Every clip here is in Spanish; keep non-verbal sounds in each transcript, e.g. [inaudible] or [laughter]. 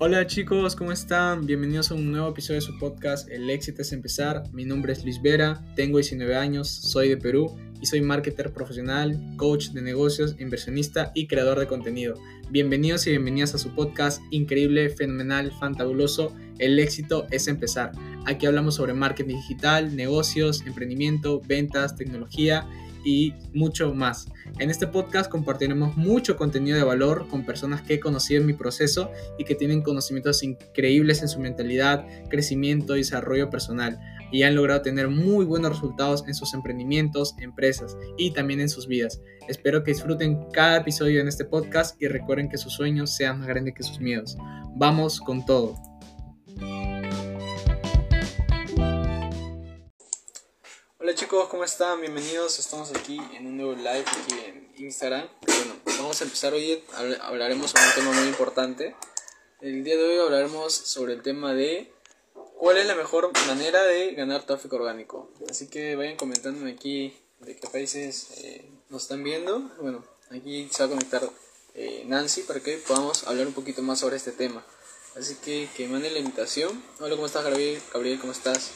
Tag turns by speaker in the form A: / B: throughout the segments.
A: Hola chicos, ¿cómo están? Bienvenidos a un nuevo episodio de su podcast El éxito es empezar. Mi nombre es Luis Vera, tengo 19 años, soy de Perú y soy marketer profesional, coach de negocios, inversionista y creador de contenido. Bienvenidos y bienvenidas a su podcast increíble, fenomenal, fantabuloso. El éxito es empezar. Aquí hablamos sobre marketing digital, negocios, emprendimiento, ventas, tecnología y mucho más. En este podcast compartiremos mucho contenido de valor con personas que he conocido en mi proceso y que tienen conocimientos increíbles en su mentalidad, crecimiento y desarrollo personal y han logrado tener muy buenos resultados en sus emprendimientos, empresas y también en sus vidas. Espero que disfruten cada episodio en este podcast y recuerden que sus sueños sean más grandes que sus miedos. Vamos con todo. Hola chicos, ¿cómo están? Bienvenidos. Estamos aquí en un nuevo live aquí en Instagram. Bueno, vamos a empezar hoy. Hablaremos sobre un tema muy importante. El día de hoy hablaremos sobre el tema de cuál es la mejor manera de ganar tráfico orgánico. Así que vayan comentándome aquí de qué países eh, nos están viendo. Bueno, aquí se va a conectar eh, Nancy para que podamos hablar un poquito más sobre este tema. Así que que manden la invitación. Hola, ¿cómo estás Gabriel? Gabriel, ¿cómo estás?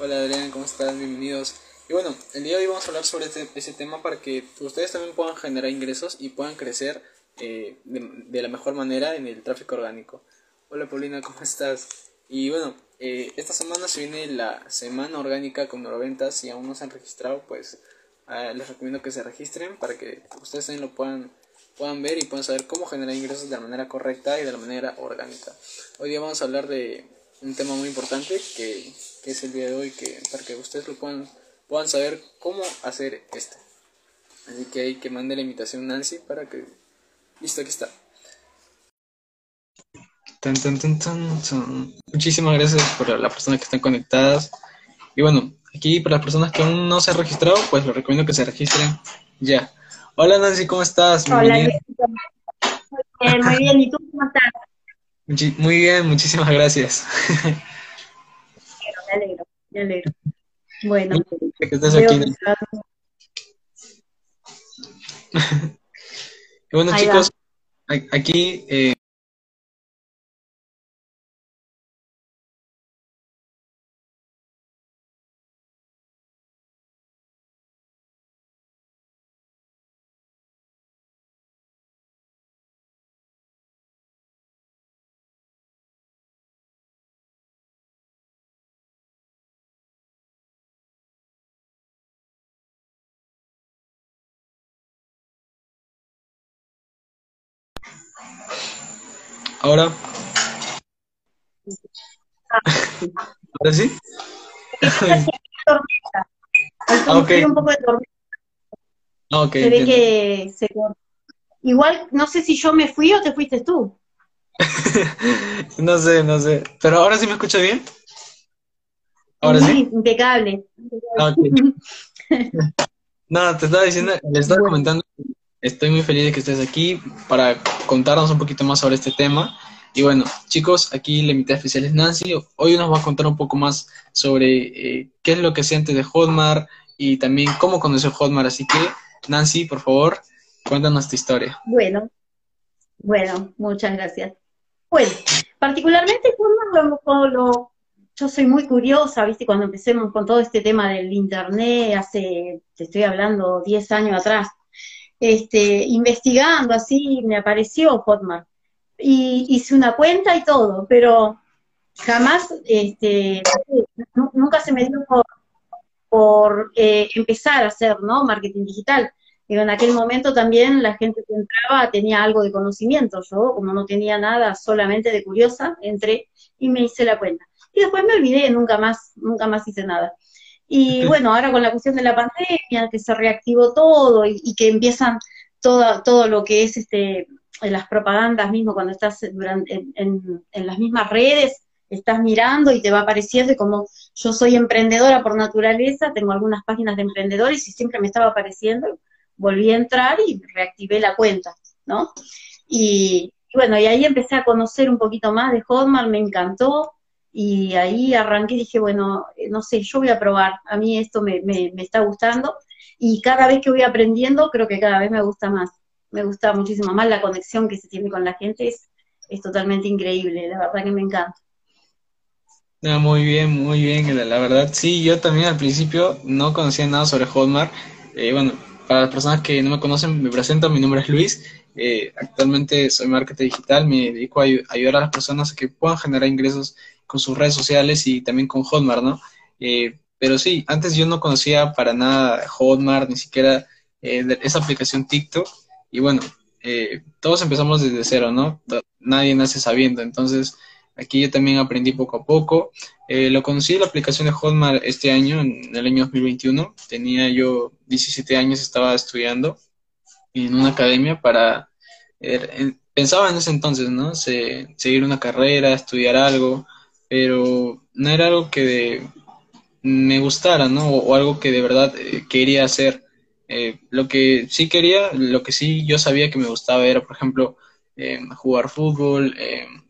A: Hola Adrián, ¿cómo estás? Bienvenidos. Y bueno, el día de hoy vamos a hablar sobre este, ese tema para que ustedes también puedan generar ingresos y puedan crecer eh, de, la mejor manera en el tráfico orgánico. Hola Paulina, ¿cómo estás? Y bueno, eh, esta semana se viene la semana orgánica con Noroventas. Si aún no se han registrado, pues ah, les recomiendo que se registren para que ustedes también lo puedan, puedan ver y puedan saber cómo generar ingresos de la manera correcta y de la manera orgánica. Hoy día vamos a hablar de un tema muy importante que, que es el día de hoy, que para que ustedes lo puedan puedan saber cómo hacer esto. Así que hay que mande la invitación Nancy para que... Listo, aquí está. Muchísimas gracias por las personas que están conectadas. Y bueno, aquí para las personas que aún no se han registrado, pues les recomiendo que se registren ya. Hola Nancy, ¿cómo estás?
B: Hola, muy bien, muy bien. ¿Y tú cómo estás?
A: Muy bien, muchísimas gracias.
B: Me alegro, me alegro. Bueno,
A: que estés aquí. [laughs] bueno, chicos, aquí eh, Ahora. ¿Ahora sí?
B: ah, okay. un poco de tormenta.
A: Ah, okay,
B: se ve que se Igual, no sé si yo me fui o te fuiste tú. [laughs]
A: no sé, no sé. Pero ahora sí me escucha bien.
B: Ahora sí. Impecable.
A: Ah, [laughs] [laughs] no, te estaba diciendo, le estaba comentando Estoy muy feliz de que estés aquí para contarnos un poquito más sobre este tema. Y bueno, chicos, aquí la invitada especial es Nancy. Hoy nos va a contar un poco más sobre eh, qué es lo que siente de Hotmart y también cómo conoció Hotmart. Así que, Nancy, por favor, cuéntanos tu historia.
B: Bueno, bueno, muchas gracias. Bueno, particularmente Hotmart yo soy muy curiosa, ¿viste? Cuando empecemos con todo este tema del Internet, hace, te estoy hablando, 10 años atrás, este, investigando así, me apareció Hotmart. Y hice una cuenta y todo, pero jamás, este, nunca se me dio por, por eh, empezar a hacer, ¿no? Marketing digital. En aquel momento también la gente que entraba tenía algo de conocimiento. Yo, como no tenía nada, solamente de curiosa, entré y me hice la cuenta. Y después me olvidé, nunca más, nunca más hice nada. Y bueno, ahora con la cuestión de la pandemia, que se reactivó todo y, que empiezan todo, todo lo que es este las propagandas mismo, cuando estás durante, en, las mismas redes, estás mirando y te va apareciendo, y como yo soy emprendedora por naturaleza, tengo algunas páginas de emprendedores y siempre me estaba apareciendo, volví a entrar y reactivé la cuenta, ¿no? Y, y bueno, y ahí empecé a conocer un poquito más de Hotmart, me encantó, y ahí arranqué y dije, bueno, no sé, yo voy a probar, a mí esto me, me, está gustando y cada vez que voy aprendiendo creo que cada vez me gusta más, me gusta muchísimo más la conexión que se tiene con la gente, es, es totalmente increíble, la verdad que me encanta.
A: muy bien, muy bien, la, verdad, sí, yo también al principio no conocía nada sobre Hotmart. Eh, bueno, para las personas que no me conocen, me presento, mi nombre es Luis. Eh, actualmente soy marketer digital, me dedico a ayudar a las personas a que puedan generar ingresos con sus redes sociales y también con Hotmart, ¿no? Eh, pero sí, antes yo no conocía para nada Hotmart, ni siquiera esa aplicación TikTok. Y bueno, todos empezamos desde cero, ¿no? Nadie nace sabiendo. Entonces, aquí yo también aprendí poco a poco. Eh, lo conocí la aplicación de Hotmart este año, en el año 2021. Tenía yo 17 años, estaba estudiando en una academia para... Er, pensaba en ese entonces, ¿no? seguir una carrera, estudiar algo, pero no era algo que me gustara, ¿no? O, algo que de verdad eh, quería hacer. Eh, lo que sí quería, lo que sí yo sabía que me gustaba era, por ejemplo, jugar fútbol,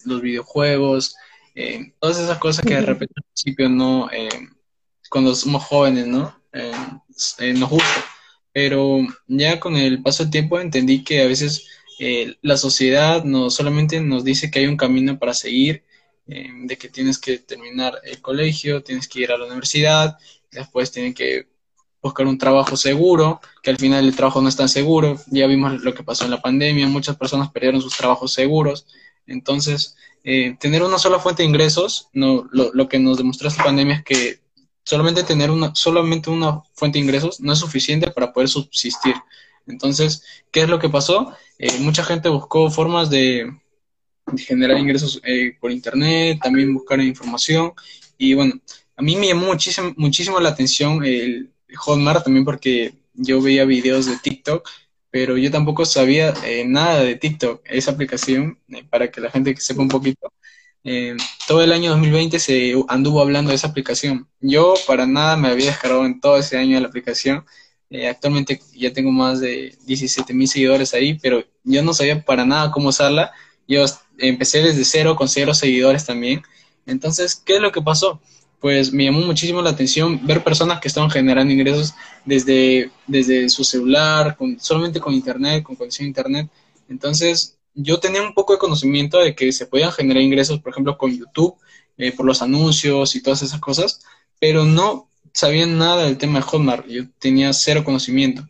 A: los videojuegos, eh, todas esas cosas que de repente al principio no, eh, cuando somos jóvenes, ¿no? Eh, nos gusta. Pero ya con el paso del tiempo entendí que a veces la sociedad no solamente nos dice que hay un camino para seguir, de que tienes que terminar el colegio, tienes que ir a la universidad, después tienes que buscar un trabajo seguro, que al final el trabajo no es tan seguro. Ya vimos lo que pasó en la pandemia, muchas personas perdieron sus trabajos seguros. Entonces, eh, tener una sola fuente de ingresos, no, lo, que nos demostró esta pandemia es que solamente tener una, solamente una fuente de ingresos no es suficiente para poder subsistir. Entonces, ¿qué es lo que pasó? Eh, mucha gente buscó formas de, generar ingresos eh, por internet, también buscar información. Y bueno, a mí me llamó muchísimo, muchísimo la atención el Hotmart también porque yo veía videos de TikTok pero yo tampoco sabía eh, nada de TikTok, esa aplicación, eh, para que la gente que sepa un poquito. Eh, todo el año 2020 se anduvo hablando de esa aplicación. Yo para nada me había descargado en todo ese año la aplicación. actualmente ya tengo más de 17 mil seguidores ahí, pero yo no sabía para nada cómo usarla. Yo empecé desde cero con cero seguidores también. Entonces, ¿qué es lo que pasó? pues me llamó muchísimo la atención ver personas que estaban generando ingresos desde, desde su celular, con, solamente con internet, con conexión a internet. Entonces, yo tenía un poco de conocimiento de que se podían generar ingresos, por ejemplo, con YouTube, eh, por los anuncios y todas esas cosas, pero no sabía nada del tema de Hotmart. Yo tenía cero conocimiento.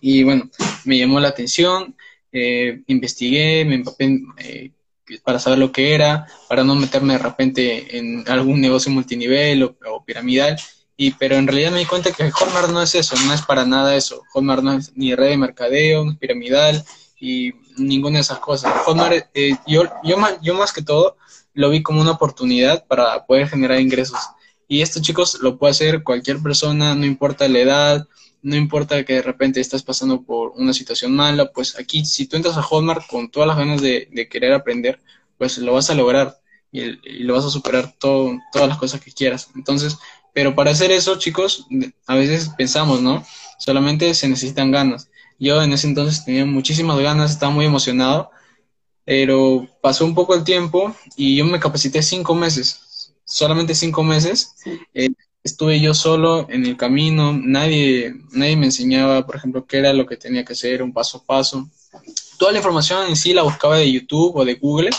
A: Y bueno, me llamó la atención, eh, investigué, me empapé, eh, para saber lo que era, para no meterme de repente en algún negocio multinivel o, piramidal. Y, pero en realidad me di cuenta que Hotmart no es eso, no es para nada eso. Hotmart no es ni red de mercadeo, es piramidal y ninguna de esas cosas. Hotmart, eh, yo, yo, más, yo más que todo lo vi como una oportunidad para poder generar ingresos. Y esto, chicos, lo puede hacer cualquier persona, no importa la edad, no importa que de repente estás pasando por una situación mala, pues aquí si tú entras a Hotmart con todas las ganas de, querer aprender, pues lo vas a lograr y, lo vas a superar todo, todas las cosas que quieras. Entonces, pero para hacer eso, chicos, a veces pensamos, ¿no? Solamente se necesitan ganas. Yo en ese entonces tenía muchísimas ganas, estaba muy emocionado, pero pasó un poco el tiempo y yo me capacité cinco meses, solamente cinco meses. Eh, estuve yo solo en el camino, nadie, nadie me enseñaba, por ejemplo, qué era lo que tenía que hacer, un paso a paso. Toda la información en sí la buscaba de YouTube o de Google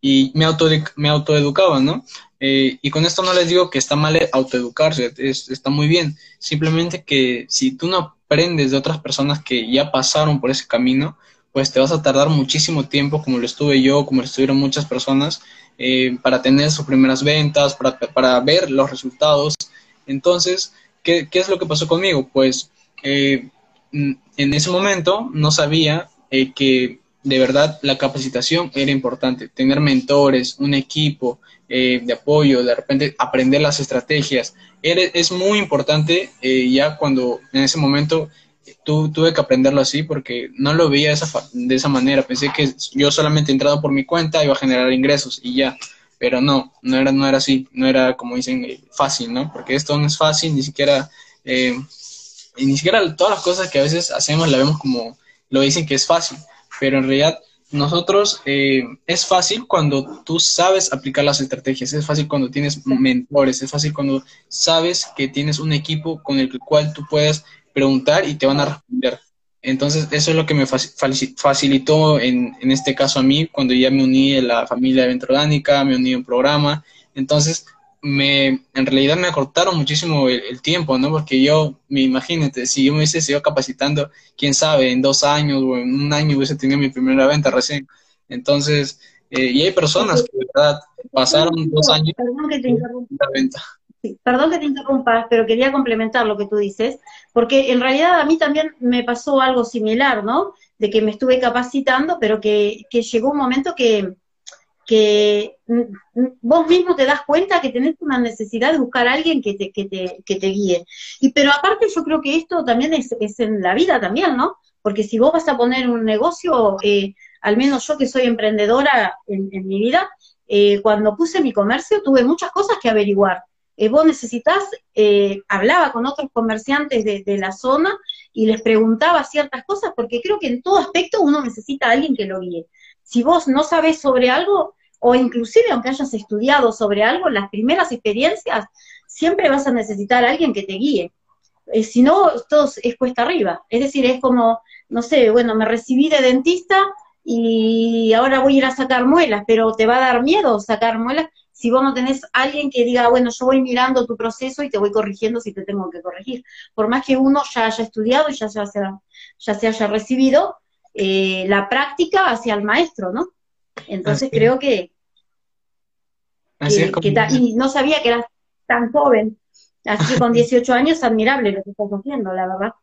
A: y me, auto, me autoeducaba, ¿no? Eh, y con esto no les digo que está mal autoeducarse, está muy bien. Simplemente que si tú no aprendes de otras personas que ya pasaron por ese camino, pues te vas a tardar muchísimo tiempo, como lo estuve yo, como lo estuvieron muchas personas, eh, para tener sus primeras ventas, para, para ver los resultados entonces, ¿qué, es lo que pasó conmigo? Pues eh, en ese momento no sabía eh, que de verdad la capacitación era importante, tener mentores, un equipo eh, de apoyo, de repente aprender las estrategias, es muy importante ya cuando en ese momento tuve que aprenderlo así porque no lo veía de esa, de esa manera, pensé que yo solamente entrado por mi cuenta iba a generar ingresos y ya, pero no, no era, no era así, no era como dicen eh, fácil, ¿no? Porque esto no es fácil, ni siquiera, eh, ni siquiera todas las cosas que a veces hacemos la vemos como lo dicen que es fácil, pero en realidad nosotros eh, es fácil cuando tú sabes aplicar las estrategias, es fácil cuando tienes mentores, es fácil cuando sabes que tienes un equipo con el cual tú puedes preguntar y te van a responder. Entonces, eso es lo que me facilitó en, en este caso a mí, cuando ya me uní a la familia de Evento Orgánica, me uní a un programa. Entonces, me, en realidad me acortaron muchísimo el, tiempo, ¿no? Porque yo, me imagínate, si yo me hubiese sido capacitando, quién sabe, en dos años o en un año hubiese tenido mi primera venta recién. Entonces, eh, y hay personas que, de verdad, pasaron dos años.
B: Perdón que te interrumpa. Perdón que te interrumpa, pero quería complementar lo que tú dices, porque en realidad a mí también me pasó algo similar, ¿no? De que me estuve capacitando, pero que, que llegó un momento que, que vos mismo te das cuenta que tenés una necesidad de buscar a alguien que te, que te, que te guíe. Y pero aparte yo creo que esto también es, es, en la vida también, ¿no? Porque si vos vas a poner un negocio, eh, al menos yo que soy emprendedora en, mi vida, eh, cuando puse mi comercio tuve muchas cosas que averiguar. Eh, vos necesitas, hablaba con otros comerciantes de, la zona y les preguntaba ciertas cosas, porque creo que en todo aspecto uno necesita a alguien que lo guíe si vos no sabes sobre algo, o inclusive aunque hayas estudiado sobre algo, las primeras experiencias, siempre vas a necesitar a alguien que te guíe. Eh, si no, todo es cuesta arriba. Es decir, es como, no sé, bueno, me recibí de dentista y ahora voy a ir a sacar muelas, pero te va a dar miedo sacar muelas si vos no tenés alguien que diga, bueno, yo voy mirando tu proceso y te voy corrigiendo si te tengo que corregir. Por más que uno ya haya estudiado y ya, ya, ya se haya recibido, eh, la práctica hacia el maestro, ¿no? Entonces creo que, y no sabía que eras tan joven, así que con [laughs] 18 años admirable lo que estás haciendo, la verdad.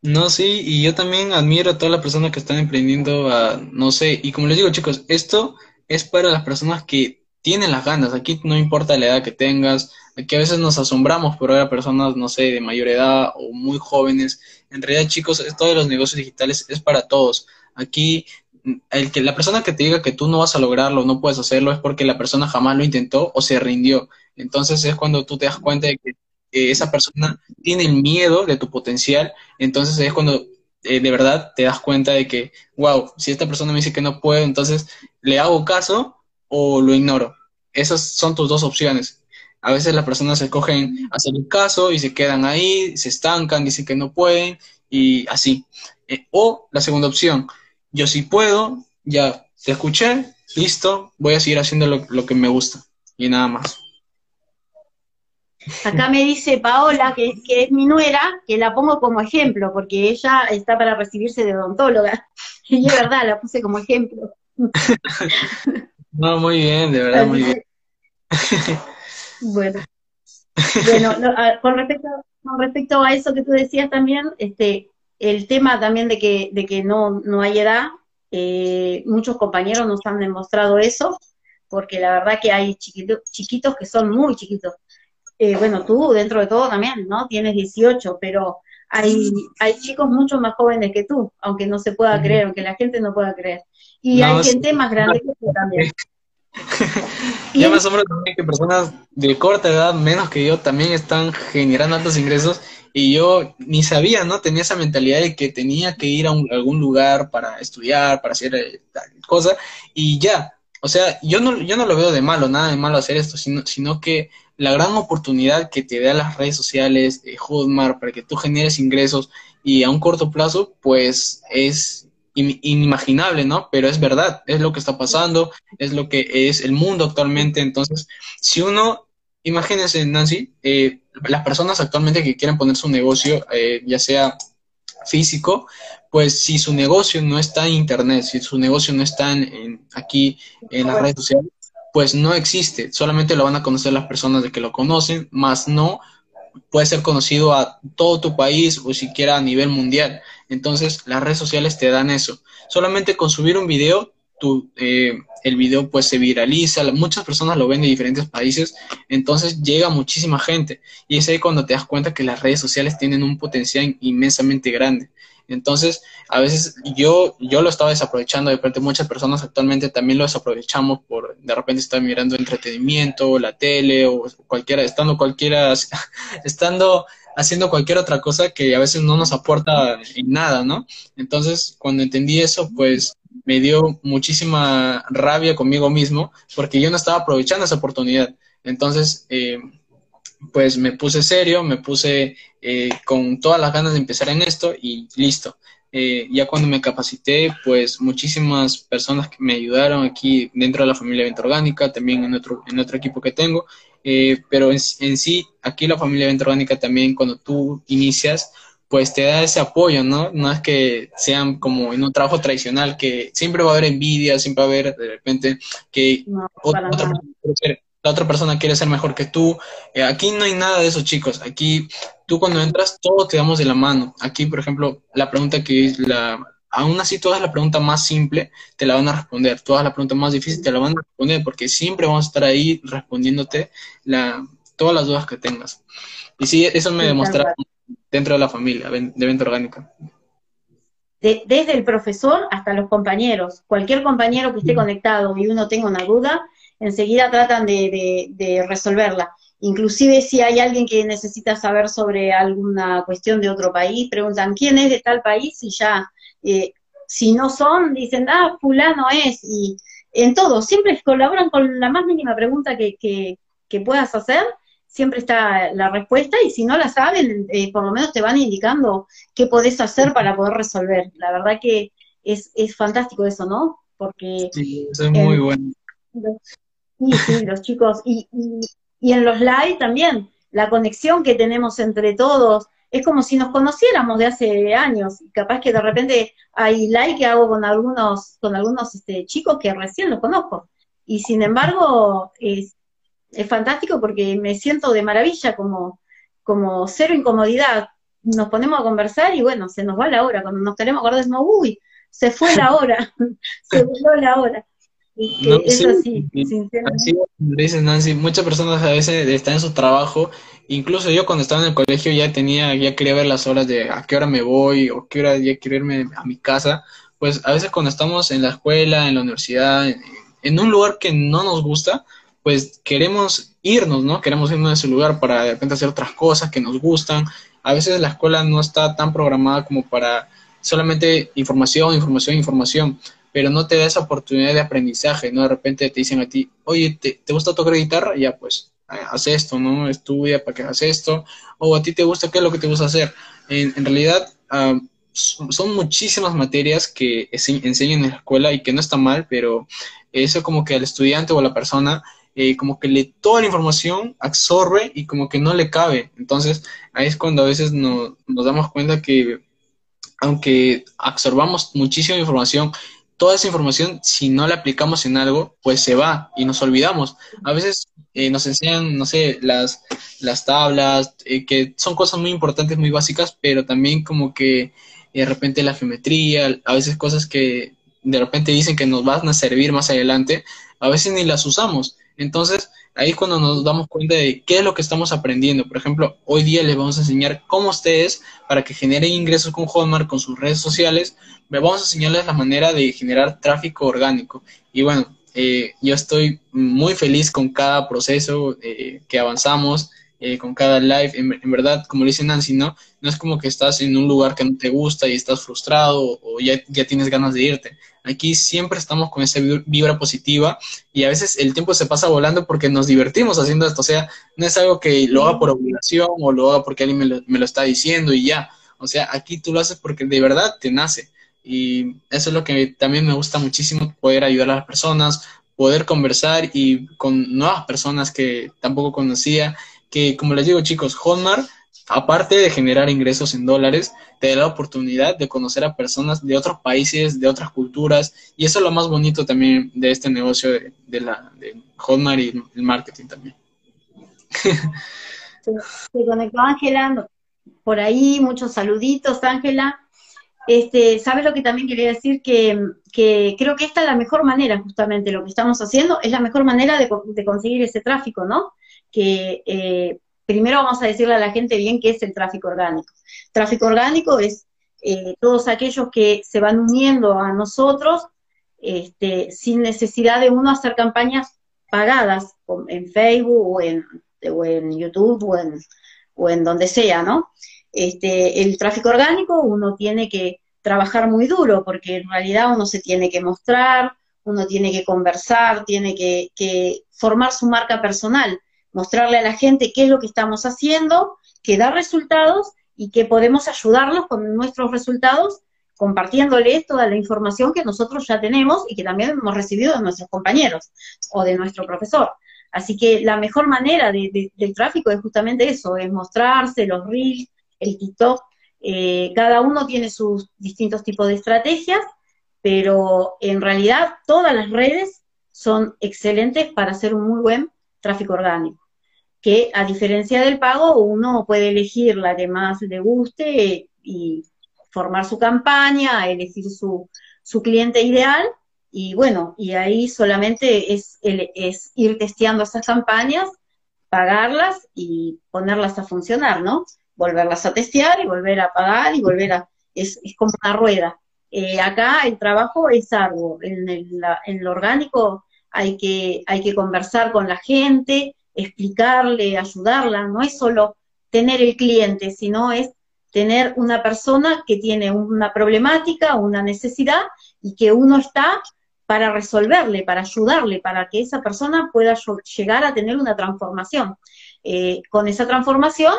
A: No, sí, y yo también admiro a todas las personas que están emprendiendo, a, no sé, y como les digo chicos, esto es para las personas que tienen las ganas, aquí no importa la edad que tengas, aquí a veces nos asombramos por ver a personas, no sé, de mayor edad o muy jóvenes. En realidad, chicos, esto de los negocios digitales es para todos. Aquí, el que la persona que te diga que tú no vas a lograrlo, no puedes hacerlo, es porque la persona jamás lo intentó o se rindió. Entonces es cuando tú te das cuenta de que esa persona tiene el miedo de tu potencial, entonces es cuando eh, de verdad te das cuenta de que, wow, si esta persona me dice que no puedo, entonces le hago caso o lo ignoro. Esas son tus dos opciones. A veces las personas se cogen hacer el caso y se quedan ahí, se estancan, dicen que no pueden y así. Eh, o la segunda opción, yo sí puedo, ya te escuché, listo, voy a seguir haciendo lo, que me gusta y nada más.
B: Acá me dice Paola, que, que, es mi nuera, que la pongo como ejemplo, porque ella está para recibirse de odontóloga. [laughs] Y es verdad, la puse como ejemplo. [laughs]
A: No, muy bien, de verdad, muy bien. [laughs]
B: bueno, [laughs] bueno con, respecto, con respecto a eso que tú decías también, este, el tema también de que, de que no, no hay edad, eh, muchos compañeros nos han demostrado eso, porque la verdad que hay chiquitos, chiquitos que son muy chiquitos. Eh, bueno, tú dentro de todo también, ¿no? Tienes 18, pero hay, hay chicos mucho más jóvenes que tú, aunque no se pueda creer, aunque la gente no pueda creer. Y hay gente más grande que tú también.
A: yo me asombro también que personas de corta edad, menos que yo, también están generando altos ingresos y yo ni sabía, ¿no? Tenía esa mentalidad de que tenía que ir a, algún lugar para estudiar, para hacer eh, tal cosa y ya. O sea, yo no, yo no lo veo de malo, nada de malo hacer esto, sino, sino que la gran oportunidad que te da las redes sociales, de Hotmart, para que tú generes ingresos y a un corto plazo, pues es inimaginable, ¿no? Pero es verdad, es lo que está pasando, es lo que es el mundo actualmente. Entonces, si uno, imagínense, Nancy, eh, las personas actualmente que quieren poner su negocio, eh, ya sea físico, pues si su negocio no está en Internet, si su negocio no está en, aquí en las redes sociales, pues no existe, solamente lo van a conocer las personas de que lo conocen, más no puede ser conocido a todo tu país o siquiera a nivel mundial. Entonces, las redes sociales te dan eso. Solamente con subir un video, tu, eh, el video pues se viraliza, muchas personas lo ven de diferentes países, entonces llega muchísima gente. Y es ahí cuando te das cuenta que las redes sociales tienen un potencial inmensamente grande. Entonces, a veces yo, yo lo estaba desaprovechando, de repente muchas personas actualmente también lo desaprovechamos por de repente estar mirando entretenimiento, la tele o cualquiera, estando cualquiera, [laughs] estando haciendo cualquier otra cosa que a veces no nos aporta en nada, ¿no? Entonces, cuando entendí eso, pues me dio muchísima rabia conmigo mismo porque yo no estaba aprovechando esa oportunidad. Entonces, eh, pues me puse serio, me puse eh, con todas las ganas de empezar en esto y listo. Eh, ya cuando me capacité, pues muchísimas personas que me ayudaron aquí dentro de la familia Venta Orgánica, también en otro, en otro equipo que tengo, eh, pero en, sí, aquí la familia Venta Orgánica también, cuando tú inicias, pues te da ese apoyo, ¿no? No es que sean como en un trabajo tradicional, que siempre va a haber envidia, siempre va a haber de repente que otra, la otra persona quiere ser mejor que tú. Eh, aquí no hay nada de eso, chicos. Aquí tú cuando entras, todos te damos de la mano. Aquí, por ejemplo, la pregunta que la, aún así todas la pregunta más simple te la van a responder, todas la pregunta más difícil te la van a responder, porque siempre vamos a estar ahí respondiéndote la, todas las dudas que tengas. Y sí, eso me demostraron dentro de la familia de venta orgánica.
B: desde el profesor hasta los compañeros, cualquier compañero que esté conectado y uno tenga una duda, enseguida tratan de, resolverla. Inclusive si hay alguien que necesita saber sobre alguna cuestión de otro país, preguntan quién es de tal país y ya, eh, si no son, dicen, ah, fulano es, y en todo, siempre colaboran con la más mínima pregunta que, que, puedas hacer, siempre está la respuesta, y si no la saben, eh, por lo menos te van indicando qué podés hacer para poder resolver. La verdad que es, es fantástico eso, ¿no? Porque...
A: Sí, eso es muy bueno.
B: Sí, sí, los chicos. Y, y, en los live también, la conexión que tenemos entre todos, es como si nos conociéramos de hace años. Capaz que de repente hay live que hago con algunos, con algunos este, chicos que recién los conozco. Y sin embargo, es, es fantástico porque me siento de maravilla, como, como cero incomodidad. Nos ponemos a conversar y bueno, se nos va la hora. Cuando nos queremos acordar, decimos, uy, se fue la hora, [laughs] se voló la hora.
A: No, sí, Así dice Nancy, muchas personas a veces están en su trabajo, incluso yo cuando estaba en el colegio ya tenía, ya quería ver las horas de a qué hora me voy o qué hora ya quiero irme a mi casa, pues a veces cuando estamos en la escuela, en la universidad, en, un lugar que no nos gusta, pues queremos irnos, ¿no? Queremos irnos de ese lugar para de repente hacer otras cosas que nos gustan. A veces la escuela no está tan programada como para solamente información, información, información pero no te da esa oportunidad de aprendizaje, ¿no? De repente te dicen a ti, oye, ¿te, gusta tocar guitarra? Ya, pues, haz esto, ¿no? Estudia para que hagas esto, o a ti te gusta, ¿qué es lo que te gusta hacer? En, realidad, son muchísimas materias que enseñan en la escuela y que no está mal, pero eso como que al estudiante o a la persona eh, como que le toda la información absorbe y como que no le cabe. Entonces, ahí es cuando a veces nos damos cuenta que aunque absorbamos muchísima información, toda esa información, si no la aplicamos en algo, pues se va y nos olvidamos. A veces eh, nos enseñan, no sé, las, las tablas, eh, que son cosas muy importantes, muy básicas, pero también como que de repente la geometría, a veces cosas que de repente dicen que nos van a servir más adelante, a veces ni las usamos. Entonces, ahí es cuando nos damos cuenta de qué es lo que estamos aprendiendo. Por ejemplo, hoy día les vamos a enseñar cómo ustedes, para que generen ingresos con Hotmart, con sus redes sociales, vamos a enseñarles la manera de generar tráfico orgánico. Y bueno, eh, yo estoy muy feliz con cada proceso eh, que avanzamos. Eh, con cada live, en, verdad, como dice Nancy, ¿no? No es como que estás en un lugar que no te gusta y estás frustrado o ya, ya tienes ganas de irte. Aquí siempre estamos con esa vibra positiva y a veces el tiempo se pasa volando porque nos divertimos haciendo esto. O sea, no es algo que lo haga por obligación o lo haga porque alguien me lo, me lo está diciendo y ya. O sea, aquí tú lo haces porque de verdad te nace. Y eso es lo que también me gusta muchísimo, poder ayudar a las personas, poder conversar y con nuevas personas que tampoco conocía que, como les digo chicos, Hotmart, aparte de generar ingresos en dólares, te da la oportunidad de conocer a personas de otros países, de otras culturas, y eso es lo más bonito también de este negocio de, la, de Hotmart y el marketing también.
B: Se, conectó Ángela, por ahí, muchos saluditos, Ángela. Este, ¿Sabes lo que también quería decir? Que, que, creo que esta es la mejor manera, justamente, lo que estamos haciendo, es la mejor manera de, de conseguir ese tráfico, ¿no? que eh, primero vamos a decirle a la gente bien qué es el tráfico orgánico. Tráfico orgánico es eh, todos aquellos que se van uniendo a nosotros este, sin necesidad de uno hacer campañas pagadas en Facebook o en, YouTube o en, o en donde sea, ¿no? Este, el tráfico orgánico uno tiene que trabajar muy duro porque en realidad uno se tiene que mostrar, uno tiene que conversar, tiene que formar su marca personal mostrarle a la gente qué es lo que estamos haciendo, que da resultados y que podemos ayudarlos con nuestros resultados compartiéndoles toda la información que nosotros ya tenemos y que también hemos recibido de nuestros compañeros o de nuestro profesor. Así que la mejor manera de, del tráfico es justamente eso, es mostrarse los reels, el TikTok. Eh, cada uno tiene sus distintos tipos de estrategias, pero en realidad todas las redes son excelentes para hacer un muy buen tráfico orgánico. A diferencia del pago, uno puede elegir la que más le guste y formar su campaña, elegir su, su cliente ideal y bueno, y ahí solamente es, es ir testeando esas campañas, pagarlas y ponerlas a funcionar, ¿no? Volverlas a testear y volver a pagar y volver a... Es, es como una rueda. Eh, acá el trabajo es algo, en, el, en lo orgánico hay que, hay que conversar con la gente, explicarle, ayudarla, no es solo tener el cliente, sino es tener una persona que tiene una problemática, una necesidad y que uno está para resolverle, para ayudarle, para que esa persona pueda llegar a tener una transformación. Eh, con esa transformación,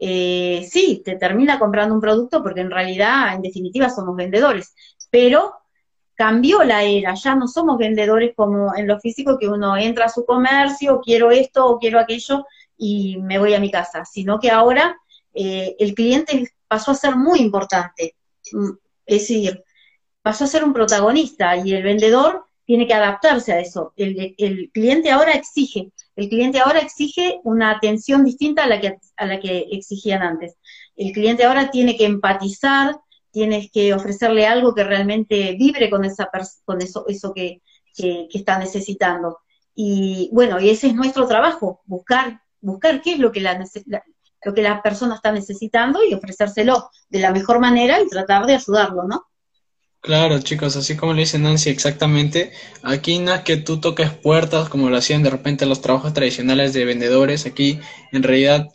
B: eh, sí, te termina comprando un producto porque en realidad, en definitiva, somos vendedores, pero cambió la era, ya no somos vendedores como en lo físico que uno entra a su comercio, quiero esto o quiero aquello y me voy a mi casa, sino que ahora eh, el cliente pasó a ser muy importante. Mm, es decir, pasó a ser un protagonista y el vendedor tiene que adaptarse a eso. El, cliente ahora exige, el cliente ahora exige una atención distinta a la que, a la que exigían antes. El cliente ahora tiene que empatizar, tienes que ofrecerle algo que realmente vibre con, esa con eso, eso que, está necesitando. Y bueno, y ese es nuestro trabajo, buscar, buscar qué es lo que la, lo que la persona está necesitando y ofrecérselo de la mejor manera y tratar de ayudarlo, ¿no?
A: Claro, chicos, así como le dice Nancy, exactamente. Aquí no es que tú toques puertas como lo hacían de repente los trabajos tradicionales de vendedores. Aquí, en realidad,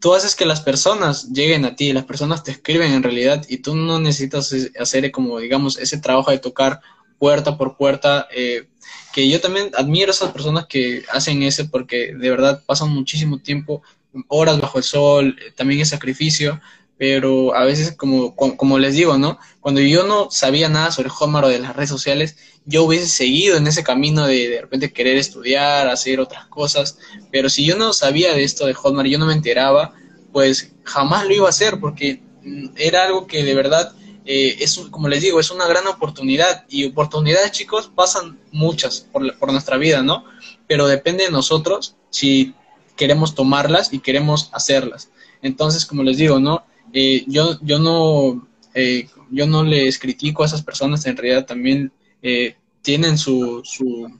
A: tú haces que las personas lleguen a ti, las personas te escriben en realidad y tú no necesitas hacer como, digamos, ese trabajo de tocar puerta por puerta. Eh, que yo también admiro a esas personas que hacen ese porque de verdad pasan muchísimo tiempo horas bajo el sol, eh, también es sacrificio, pero a veces, como, como les digo, ¿no? Cuando yo no sabía nada sobre Hotmart o de las redes sociales, yo hubiese seguido en ese camino de de repente querer estudiar, hacer otras cosas, pero si yo no sabía de esto de Hotmart, yo no me enteraba, pues jamás lo iba a hacer porque mm, era algo que de verdad eh, es, como les digo, es una gran oportunidad y oportunidades, chicos, pasan muchas por, por nuestra vida, ¿no? Pero depende de nosotros si queremos tomarlas y queremos hacerlas. Entonces, como les digo, ¿no? Eh, yo, yo no eh, yo no les critico a esas personas, en realidad también eh, tienen su, su,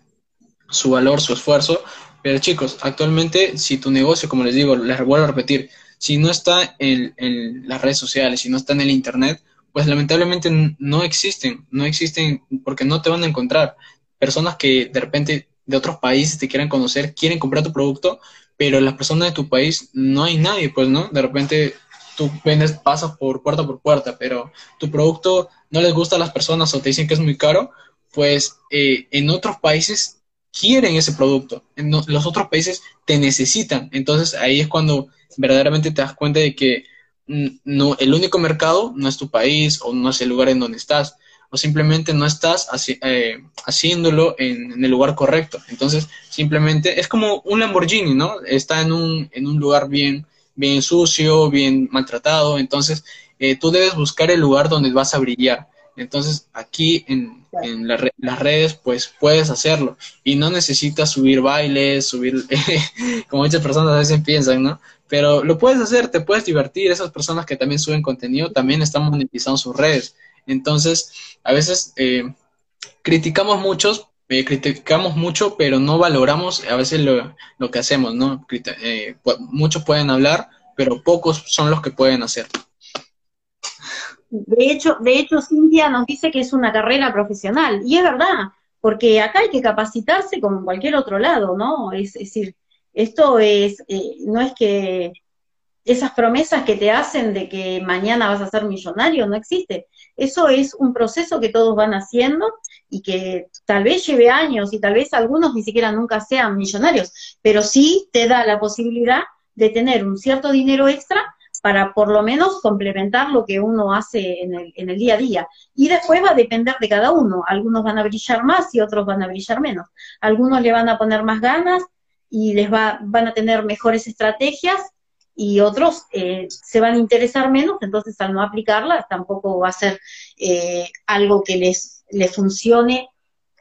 A: su valor, su esfuerzo, pero chicos, actualmente si tu negocio, como les digo, les vuelvo a repetir, si no está en, en, las redes sociales, si no está en el Internet, pues lamentablemente no existen, no existen porque no te van a encontrar. Personas que de repente de otros países te quieran conocer, quieren comprar tu producto, pero las personas de tu país no hay nadie, pues, ¿no? De repente tú vendes, pasas por puerta por puerta, pero tu producto no les gusta a las personas o te dicen que es muy caro, pues eh, en otros países quieren ese producto, en los otros países te necesitan, entonces ahí es cuando verdaderamente te das cuenta de que mm, no, el único mercado no es tu país o no es el lugar en donde estás, o simplemente no estás eh, haciéndolo en, el lugar correcto. Entonces, simplemente es como un Lamborghini, ¿no? Está en un, en un lugar bien, bien sucio, bien maltratado. Entonces, eh, tú debes buscar el lugar donde vas a brillar. Entonces, aquí en, en las redes, pues puedes hacerlo. Y no necesitas subir bailes, subir, [laughs] como muchas personas a veces piensan, ¿no? Pero lo puedes hacer, te puedes divertir. Esas personas que también suben contenido también están monetizando sus redes. Entonces, a veces eh, criticamos muchos, eh, criticamos mucho, pero no valoramos a veces lo, que hacemos, ¿no? Eh, muchos pueden hablar, pero pocos son los que pueden hacer.
B: De hecho, de hecho, Cintia nos dice que es una carrera profesional, y es verdad, porque acá hay que capacitarse como en cualquier otro lado, ¿no? Es, decir, esto es, no es que esas promesas que te hacen de que mañana vas a ser millonario no existe. Eso es un proceso que todos van haciendo y que tal vez lleve años y tal vez algunos ni siquiera nunca sean millonarios, pero sí te da la posibilidad de tener un cierto dinero extra para por lo menos complementar lo que uno hace en el, en el día a día. Y después va a depender de cada uno. Algunos van a brillar más y otros van a brillar menos. Algunos le van a poner más ganas y les va, van a tener mejores estrategias y otros eh, se van a interesar menos, entonces al no aplicarlas tampoco va a ser eh, algo que les, les funcione,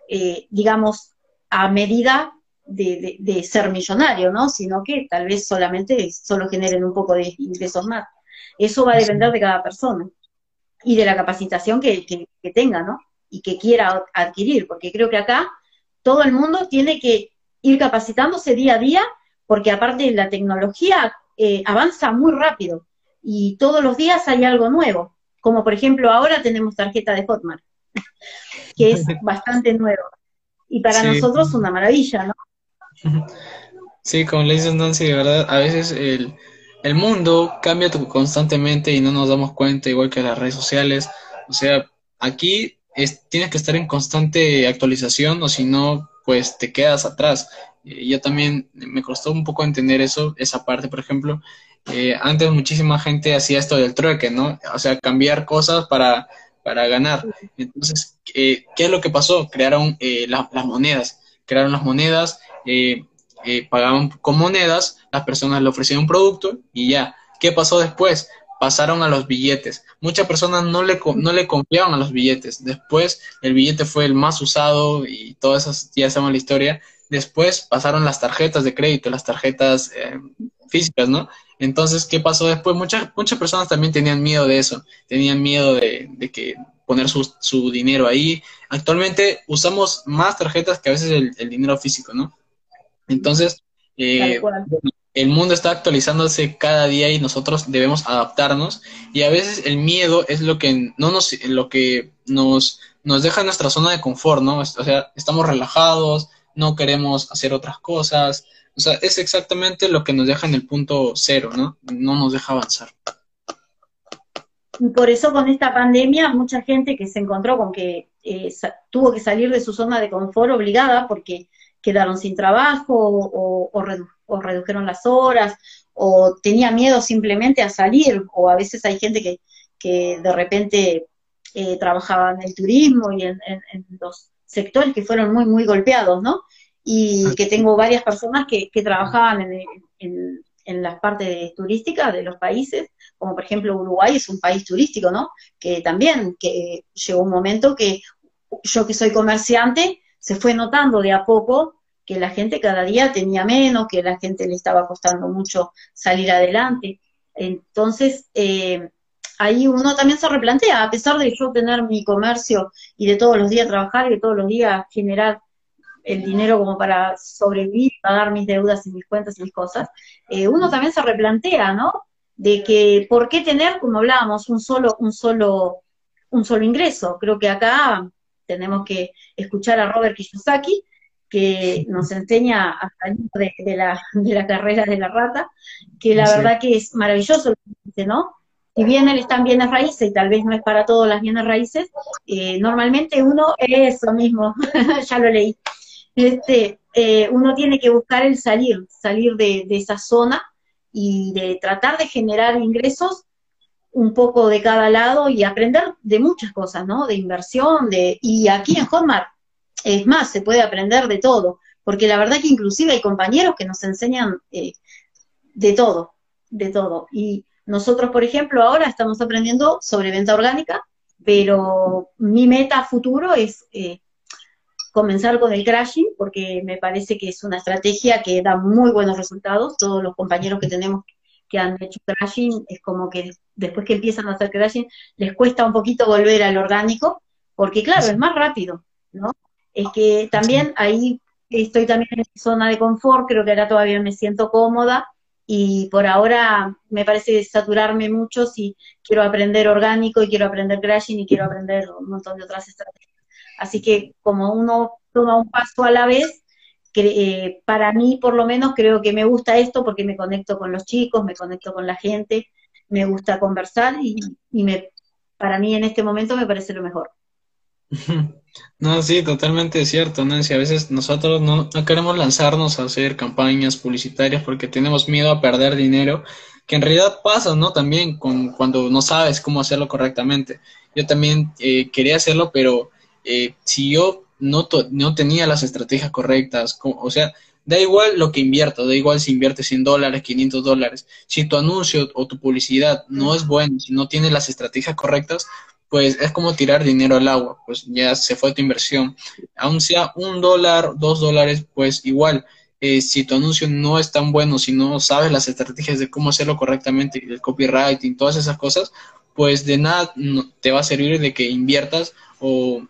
B: eh, digamos, a medida de, ser millonario, ¿no? Sino que tal vez solamente solo generen un poco de ingresos más. Eso va a depender de cada persona y de la capacitación que, tenga, ¿no? Y que quiera adquirir, porque creo que acá todo el mundo tiene que ir capacitándose día a día, porque aparte la tecnología eh, avanza muy rápido y todos los días hay algo nuevo, como por ejemplo ahora tenemos tarjeta de Hotmart, [laughs] que es [laughs] bastante nuevo. Y para nosotros una maravilla, ¿no? [laughs]
A: Sí, como le dices Nancy, de verdad, a veces el, mundo cambia constantemente y no nos damos cuenta, igual que las redes sociales. O sea, aquí es, tienes que estar en constante actualización o si no, pues te quedas atrás. Yo también me costó un poco entender eso, esa parte, por ejemplo. Eh, antes muchísima gente hacía esto del trueque, ¿no? O sea, cambiar cosas para, para ganar. Entonces, eh, ¿qué es lo que pasó? Crearon eh, las monedas. Crearon las monedas eh, eh, pagaban con monedas, las personas le ofrecían un producto y ya. ¿Qué pasó después? Pasaron a los billetes. Muchas personas no le, no le confiaban a los billetes. Después el billete fue el más usado y todas esas, ya saben la historia. Después pasaron las tarjetas de crédito, las tarjetas eh, físicas, ¿no? Entonces, ¿qué pasó después? Muchas, muchas personas también tenían miedo de eso, tenían miedo de, de que poner su, su, dinero ahí. Actualmente usamos más tarjetas que a veces el dinero físico, ¿no? Entonces, eh, el mundo está actualizándose cada día y nosotros debemos adaptarnos y a veces el miedo es lo que no nos lo que nos nos deja nuestra zona de confort, ¿no? O sea, estamos relajados, no queremos hacer otras cosas, o sea, es exactamente lo que nos deja en el punto cero, ¿no? No nos deja avanzar.
B: Y por eso con esta pandemia mucha gente que se encontró con que eh, tuvo que salir de su zona de confort obligada porque quedaron sin trabajo o, redujeron las horas o tenía miedo simplemente a salir o a veces hay gente que, que de repente eh, trabajaba en el turismo y en, los sectores que fueron muy, muy golpeados, ¿no? Y que tengo varias personas que, que trabajaban en, en, en las partes turísticas de los países, como por ejemplo Uruguay es un país turístico, ¿no? Que también que llegó un momento que yo que soy comerciante, se fue notando de a poco que la gente cada día tenía menos, que la gente le estaba costando mucho salir adelante. Entonces, eh, ahí uno también se replantea, a pesar de yo tener mi comercio y de todos los días trabajar y de todos los días generar el dinero como para sobrevivir, pagar mis deudas y mis cuentas y mis cosas, eh, uno también se replantea, ¿no? De que por qué tener, como hablábamos, un solo, un solo, un solo ingreso. Creo que acá tenemos que escuchar a Robert Kiyosaki, que nos enseña a salir de, la, de la carrera de la rata, que la verdad que es maravilloso lo que dice, ¿no? Si bien él está en bienes raíces y tal vez no es para todos las bienes raíces, eh, normalmente uno es eso mismo, [laughs] ya lo leí. Este, eh, uno tiene que buscar el salir, salir de, de esa zona y de tratar de generar ingresos un poco de cada lado y aprender de muchas cosas, ¿no? De inversión, de y aquí en Hotmart es más, se puede aprender de todo, porque la verdad que inclusive hay compañeros que nos enseñan eh, de todo, de todo. Y nosotros, por ejemplo, ahora estamos aprendiendo sobre venta orgánica, pero mi meta futuro es eh, comenzar con el crashing, porque me parece que es una estrategia que da muy buenos resultados. Todos los compañeros que tenemos que han hecho crashing, es como que después que empiezan a hacer crashing, les cuesta un poquito volver al orgánico, porque claro, es más rápido, ¿no? es que también ahí estoy también en mi zona de confort, creo que ahora todavía me siento cómoda y por ahora me parece saturarme mucho si quiero aprender orgánico y quiero aprender crashing y quiero aprender un montón de otras estrategias. Así que como uno toma un paso a la vez, eh, para mí, por lo menos, creo que me gusta esto porque me conecto con los chicos, me conecto con la gente, me gusta conversar y, y me, para mí en este momento me parece lo mejor. [laughs]
A: No, sí, totalmente cierto, Nancy. A veces nosotros no, no, queremos lanzarnos a hacer campañas publicitarias porque tenemos miedo a perder dinero, que en realidad pasa, ¿no? También con, cuando no sabes cómo hacerlo correctamente. Yo también eh, quería hacerlo, pero eh, si yo no, no tenía las estrategias correctas, o sea, da igual lo que invierto, da igual si inviertes 100 dólares, 500 dólares. Si tu anuncio o tu publicidad no es bueno, si no tienes las estrategias correctas, pues es como tirar dinero al agua, pues ya se fue tu inversión. Aun sea un dólar, dos dólares, pues igual, eh, si tu anuncio no es tan bueno, si no sabes las estrategias de cómo hacerlo correctamente, el copywriting, todas esas cosas, pues de nada te va a servir de que inviertas o,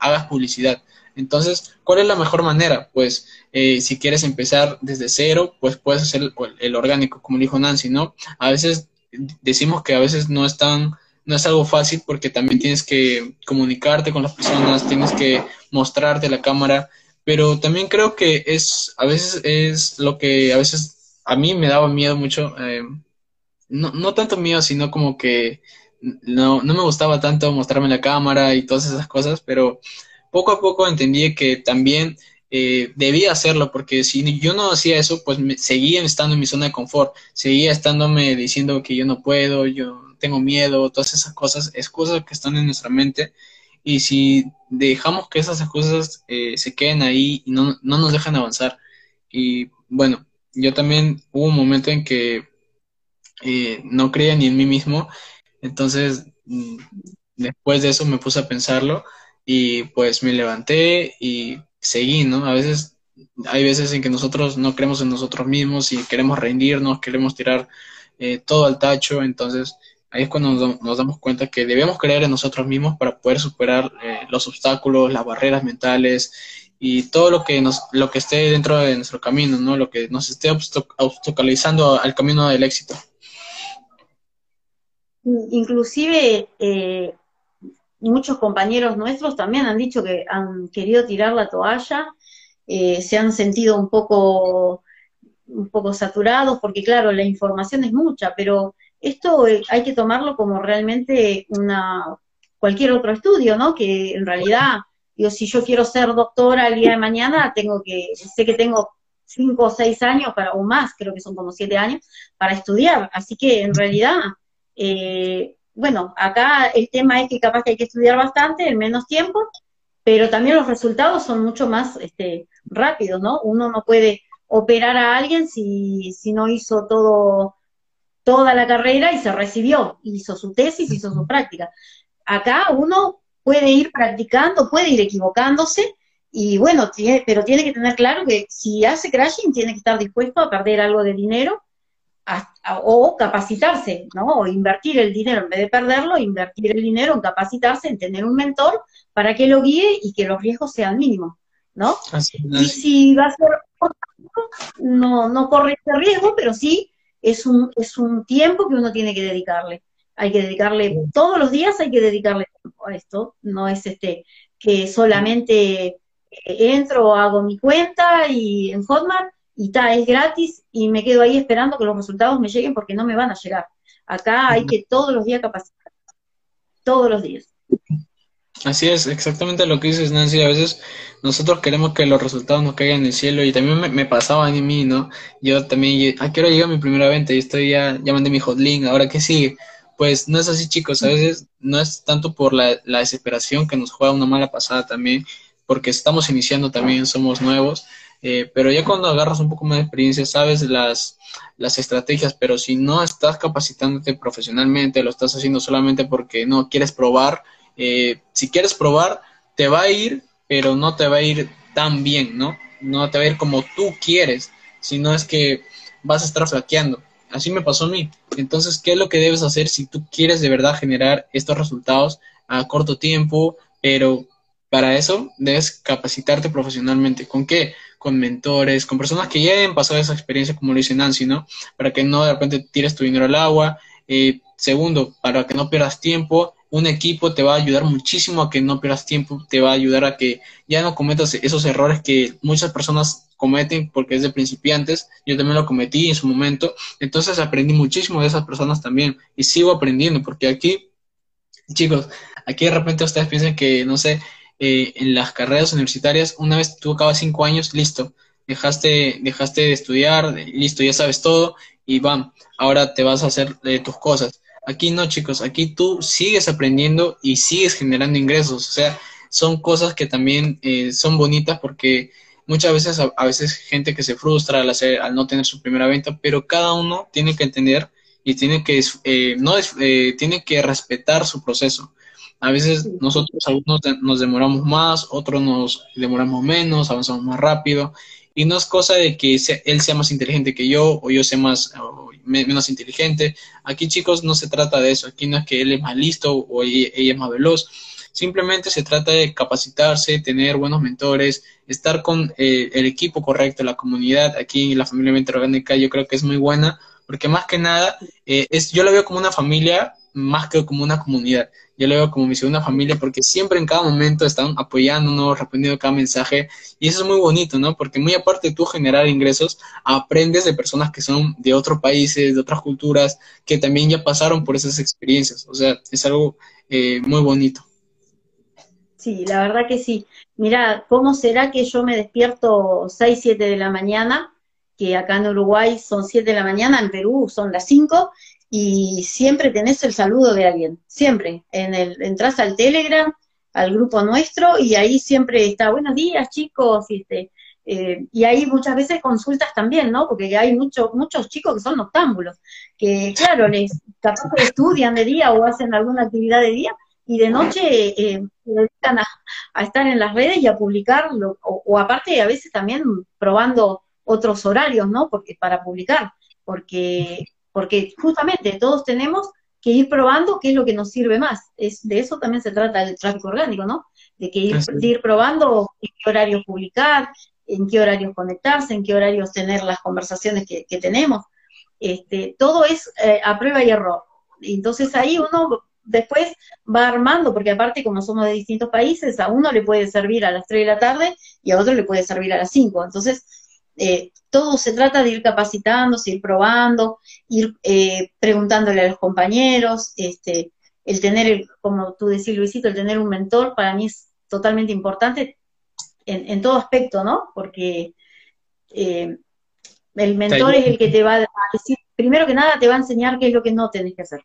A: hagas publicidad. Entonces, ¿cuál es la mejor manera? Pues eh, si quieres empezar desde cero, pues puedes hacer el, el orgánico, como dijo Nancy, ¿no? A veces decimos que a veces no es tan no es algo fácil porque también tienes que comunicarte con las personas, tienes que mostrarte la cámara, pero también creo que es, a veces es lo que a veces a mí me daba miedo mucho, eh, no, no tanto miedo, sino como que no, no me gustaba tanto mostrarme la cámara y todas esas cosas, pero poco a poco entendí que también eh, debía hacerlo, porque si yo no hacía eso, pues me, seguía estando en mi zona de confort, seguía estándome diciendo que yo no puedo, yo tengo miedo, todas esas cosas, excusas que están en nuestra mente. Y si dejamos que esas excusas eh, se queden ahí y no, no nos dejan avanzar. Y bueno, yo también hubo un momento en que eh, no creía ni en mí mismo. Entonces, mm, después de eso me puse a pensarlo y pues me levanté y seguí, ¿no? A veces, hay veces en que nosotros no creemos en nosotros mismos y queremos rendirnos, queremos tirar eh, todo al tacho. Entonces, ahí es cuando nos, damos cuenta que debemos creer en nosotros mismos para poder superar eh, los obstáculos, las barreras mentales y todo lo que nos lo que esté dentro de nuestro camino, ¿no? Lo que nos esté obstaculizando al camino del éxito.
B: Inclusive eh, muchos compañeros nuestros también han dicho que han querido tirar la toalla, eh, se han sentido un poco un poco saturados porque claro la información es mucha, pero esto eh, hay que tomarlo como realmente una cualquier otro estudio, ¿no? Que en realidad, digo, si yo quiero ser doctora el día de mañana, tengo que, sé que tengo cinco o seis años para, o más, creo que son como siete años, para estudiar. Así que en realidad, eh, bueno, acá el tema es que capaz que hay que estudiar bastante en menos tiempo, pero también los resultados son mucho más este, rápidos, ¿no? Uno no puede operar a alguien si, si no hizo todo toda la carrera y se recibió, hizo su tesis, hizo su práctica. Acá uno puede ir practicando, puede ir equivocándose, y bueno, tiene, pero tiene que tener claro que si hace crashing tiene que estar dispuesto a perder algo de dinero o capacitarse, ¿no? O invertir el dinero, en vez de perderlo, invertir el dinero en capacitarse, en tener un mentor para que lo guíe y que los riesgos sean mínimos, ¿no? Y si va a ser no, no corre ese riesgo, pero sí es un, es un tiempo que uno tiene que dedicarle. Hay que dedicarle, todos los días hay que dedicarle tiempo a esto, no es este que solamente eh, entro, hago mi cuenta y en Hotmart y está, es gratis y me quedo ahí esperando que los resultados me lleguen porque no me van a llegar. Acá hay que todos los días capacitar, todos los días.
A: Así es, exactamente lo que dices, Nancy. A veces nosotros queremos que los resultados nos caigan del cielo y también me, pasaba a mí, ¿no? Yo también, ¿a qué hora llega mi primera venta? Y estoy ya, ya mandé mi hotlink, ¿ahora qué sigue? Pues no es así, chicos. A veces no es tanto por la, la desesperación que nos juega una mala pasada también, porque estamos iniciando también, somos nuevos. Eh, pero ya cuando agarras un poco más de experiencia, sabes las, las estrategias, pero si no estás capacitándote profesionalmente, lo estás haciendo solamente porque no quieres probar, eh, si quieres probar, te va a ir, pero no te va a ir tan bien, ¿no? No te va a ir como tú quieres, sino es que vas a estar flaqueando. Así me pasó a mí. Entonces, ¿qué es lo que debes hacer si tú quieres de verdad generar estos resultados a corto tiempo? Pero para eso debes capacitarte profesionalmente. ¿Con qué? Con mentores, con personas que ya hayan pasado esa experiencia, como lo dice Nancy, ¿no? Para que no de repente tires tu dinero al agua. Eh, segundo, para que no pierdas tiempo un equipo te va a ayudar muchísimo a que no pierdas tiempo, te va a ayudar a que ya no cometas esos errores que muchas personas cometen porque es de principiantes, yo también lo cometí en su momento, entonces aprendí muchísimo de esas personas también y sigo aprendiendo porque aquí, chicos, aquí de repente ustedes piensan que, no sé, eh, en las carreras universitarias, una vez tú acabas cinco años, listo, dejaste, dejaste de estudiar, listo, ya sabes todo y bam, ahora te vas a hacer eh, tus cosas. Aquí no, chicos, aquí tú sigues aprendiendo y sigues generando ingresos, o sea, son cosas que también eh, son bonitas porque muchas veces, a, veces gente que se frustra al, hacer, al no tener su primera venta, pero cada uno tiene que entender y tiene que, eh, no, eh, tiene que respetar su proceso. A veces nosotros algunos nos demoramos más, otros nos demoramos menos, avanzamos más rápido. Y no es cosa de que él sea más inteligente que yo o yo sea más menos inteligente. Aquí, chicos, no se trata de eso. Aquí no es que él es más listo o ella es más veloz. Simplemente se trata de capacitarse, tener buenos mentores, estar con eh, el equipo correcto, la comunidad. Aquí en la familia Mente Orgánica yo creo que es muy buena, porque más que nada, eh, es, yo lo veo como una familia más que como una comunidad. Yo lo veo como mi segunda familia porque siempre en cada momento están apoyándonos, respondiendo cada mensaje y eso es muy bonito, ¿no? Porque muy aparte de tú generar ingresos, aprendes de personas que son de otros países, de otras culturas, que también ya pasaron por esas experiencias. O sea, es algo eh, muy bonito.
B: Sí, la verdad que sí. Mira, ¿cómo será que yo me despierto 6, 7 de la mañana? Que acá en Uruguay son 7 de la mañana, en Perú son las 5, y siempre tenés el saludo de alguien, siempre. En el, entras al Telegram, al grupo nuestro, y ahí siempre está, buenos días chicos, y, este, eh, y ahí muchas veces consultas también, ¿no? Porque hay muchos muchos chicos que son noctámbulos, que claro, les capaz que estudian de día o hacen alguna actividad de día, y de noche eh, se dedican a, estar en las redes y a publicar, o, aparte a veces también probando otros horarios, ¿no? Porque para publicar, porque, porque justamente todos tenemos que ir probando qué es lo que nos sirve más. Es, de eso también se trata el tráfico orgánico, ¿no? De que ir, de ir probando en qué horarios publicar, en qué horarios conectarse, en qué horarios tener las conversaciones que, tenemos. Este, todo es eh, a prueba y error. Entonces ahí uno después va armando, porque aparte como somos de distintos países, a uno le puede servir a las 3 de la tarde y a otro le puede servir a las 5. Entonces, eh, todo se trata de ir capacitándose, ir probando, ir eh, preguntándole a los compañeros, este, el tener, como tú decís, Luisito, el tener un mentor para mí es totalmente importante en, todo aspecto, ¿no? Porque eh, el mentor es el que te va a decir, primero que nada, te va a enseñar qué es lo que no tenés que hacer.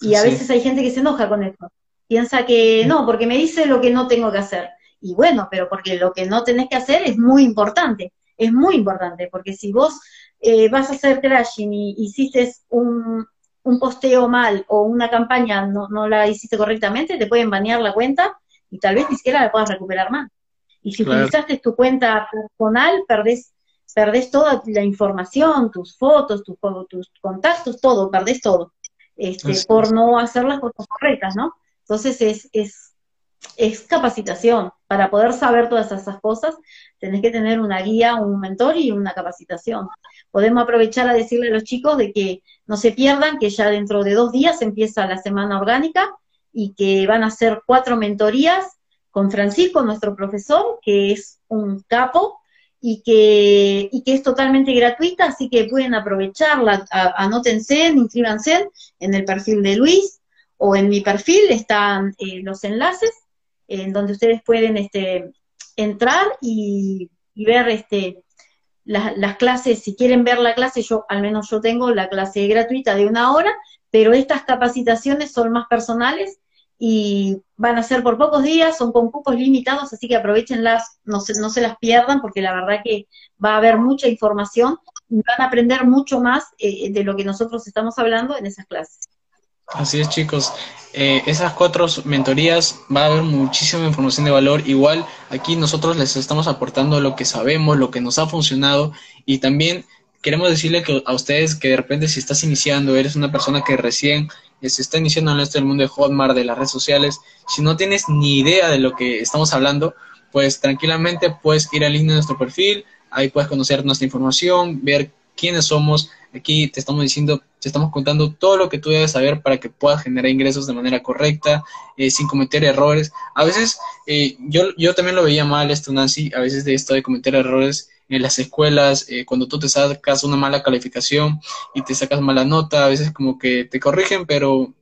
B: Y a veces hay gente que se enoja con eso. Piensa que no, porque me dice lo que no tengo que hacer. Y bueno, pero porque lo que no tenés que hacer es muy importante. Es muy importante, porque si vos eh, vas a hacer crashing y hiciste un, posteo mal o una campaña no, no la hiciste correctamente, te pueden banear la cuenta y tal vez ni siquiera la puedas recuperar más. Y si utilizaste tu cuenta personal, perdés, perdés toda la información, tus fotos, tus, tus contactos, todo, perdés todo este, por no hacer las cosas correctas, ¿no? Entonces es, es, es capacitación. Para poder saber todas esas cosas, tenés que tener una guía, un mentor y una capacitación. Podemos aprovechar a decirle a los chicos de que no se pierdan, que ya dentro de dos días empieza la semana orgánica y que van a ser cuatro mentorías con Francisco, nuestro profesor, que es un capo, y que, y que es totalmente gratuita, así que pueden aprovecharla, anótense, inscríbanse en el perfil de Luis o en mi perfil están eh, los enlaces en donde ustedes pueden este, entrar y, ver este, las clases, si quieren ver la clase, yo al menos yo tengo la clase gratuita de una hora, pero estas capacitaciones son más personales y van a ser por pocos días, son con cupos limitados, así que aprovechenlas, no se, no se las pierdan, porque la verdad que va a haber mucha información y van a aprender mucho más eh, de lo que nosotros estamos hablando en esas clases.
A: Así es, chicos. Eh, esas cuatro mentorías va a haber muchísima información de valor. Igual aquí nosotros les estamos aportando lo que sabemos, lo que nos ha funcionado y también queremos decirle que a ustedes que de repente si estás iniciando, eres una persona que recién se está iniciando en este mundo de Hotmart, de las redes sociales, si no tienes ni idea de lo que estamos hablando, pues tranquilamente puedes ir al link de nuestro perfil, ahí puedes conocer nuestra información, ver quiénes somos, Aquí te estamos diciendo, te estamos contando todo lo que tú debes saber para que puedas generar ingresos de manera correcta, eh, sin cometer errores. A veces, eh, yo, yo también lo veía mal esto, Nancy, a veces de esto de cometer errores en las escuelas, eh, cuando tú te sacas una mala calificación y te sacas mala nota, a veces como que te corrigen, pero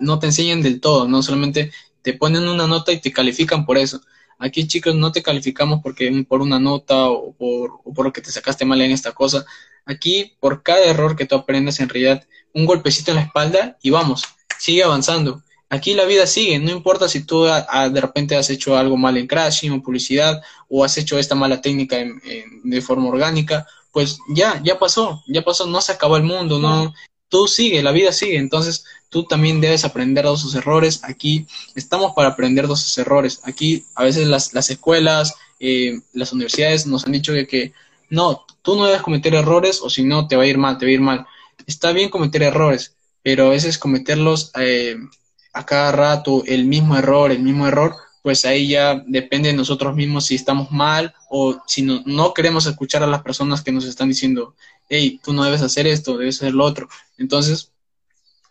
A: no te enseñan del todo, no solamente te ponen una nota y te califican por eso. Aquí, chicos, no te calificamos porque por una nota o por, por lo que te sacaste mal en esta cosa. Aquí, por cada error que tú aprendes, en realidad, un golpecito en la espalda y vamos, sigue avanzando. Aquí la vida sigue, no importa si tú de repente has hecho algo mal en crashing o publicidad o has hecho esta mala técnica de forma orgánica, pues ya, ya pasó, ya pasó, no se acabó el mundo, no, tú sigue, la vida sigue, entonces tú también debes aprender de sus errores. Aquí estamos para aprender de sus errores. Aquí a veces las, las escuelas, eh, las universidades nos han dicho que, que no, tú no debes cometer errores o si no te va a ir mal, te va a ir mal. Está bien cometer errores, pero a veces cometerlos eh, a cada rato, el mismo error, el mismo error, pues ahí ya depende de nosotros mismos si estamos mal o si no, no queremos escuchar a las personas que nos están diciendo, hey, tú no debes hacer esto, debes hacer lo otro. Entonces,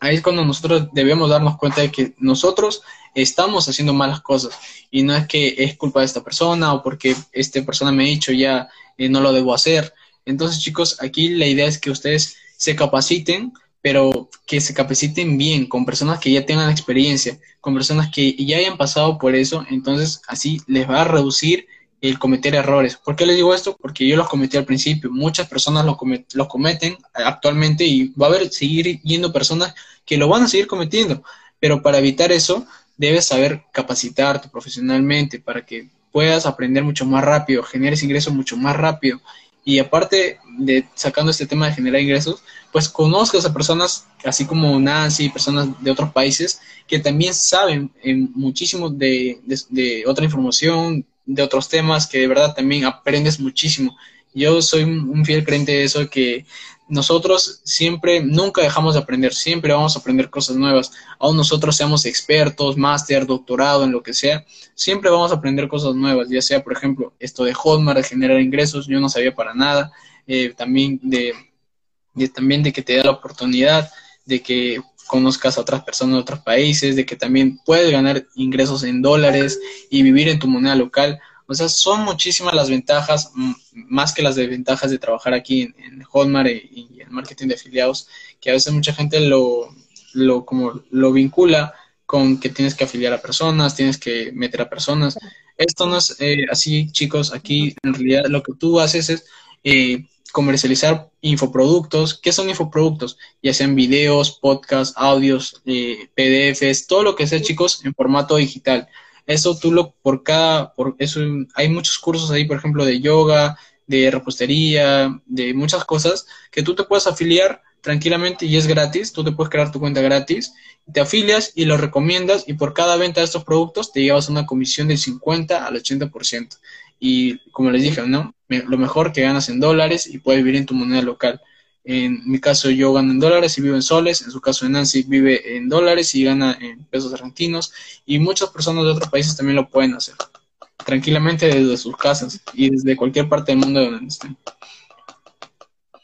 A: ahí es cuando nosotros debemos darnos cuenta de que nosotros estamos haciendo malas cosas y no es que es culpa de esta persona o porque esta persona me ha dicho ya eh, no lo debo hacer. Entonces, chicos, aquí la idea es que ustedes se capaciten, pero que se capaciten bien con personas que ya tengan experiencia, con personas que ya hayan pasado por eso, entonces así les va a reducir el cometer errores. ¿Por qué les digo esto? Porque yo los cometí al principio. Muchas personas los, los cometen actualmente y va a haber seguir yendo personas que lo van a seguir cometiendo. Pero para evitar eso, debes saber capacitarte profesionalmente para que puedas aprender mucho más rápido, generes ingresos mucho más rápido. Y aparte de sacando este tema de generar ingresos, pues conozcas a personas así como Nancy, personas de otros países que también saben muchísimo de, de otra información, de otros temas que de verdad también aprendes muchísimo. Yo soy un fiel creyente de eso, que nosotros siempre, nunca dejamos de aprender, siempre vamos a aprender cosas nuevas. Aún nosotros seamos expertos, máster, doctorado, en lo que sea, siempre vamos a aprender cosas nuevas, ya sea, por ejemplo, esto de Hotmart, de generar ingresos, yo no sabía para nada, eh, también, de, de, también de que te da la oportunidad de que conozcas a otras personas de otros países, de que también puedes ganar ingresos en dólares y vivir en tu moneda local. O sea, son muchísimas las ventajas, más que las desventajas de trabajar aquí en, Hotmart y, en marketing de afiliados, que a veces mucha gente lo, lo, como lo vincula con que tienes que afiliar a personas, tienes que meter a personas. Esto no es eh, así, chicos. Aquí en realidad lo que tú haces es eh, comercializar infoproductos. ¿Qué son infoproductos? Ya sean videos, podcasts, audios, eh, PDFs, todo lo que sea, chicos, en formato digital. Eso tú lo, por cada, por eso hay muchos cursos ahí, por ejemplo, de yoga, de repostería, de muchas cosas que tú te puedes afiliar tranquilamente y es gratis. Tú te puedes crear tu cuenta gratis, te afilias y lo recomiendas y por cada venta de estos productos te llevas una comisión del 50 al 80%. Y como les dije, ¿no? Lo mejor que ganas en dólares y puedes vivir en tu moneda local. En mi caso yo gano en dólares y vivo en soles, en su caso Nancy vive en dólares y gana en pesos argentinos y muchas personas de otros países también lo pueden hacer tranquilamente desde sus casas y desde cualquier parte del mundo donde estén.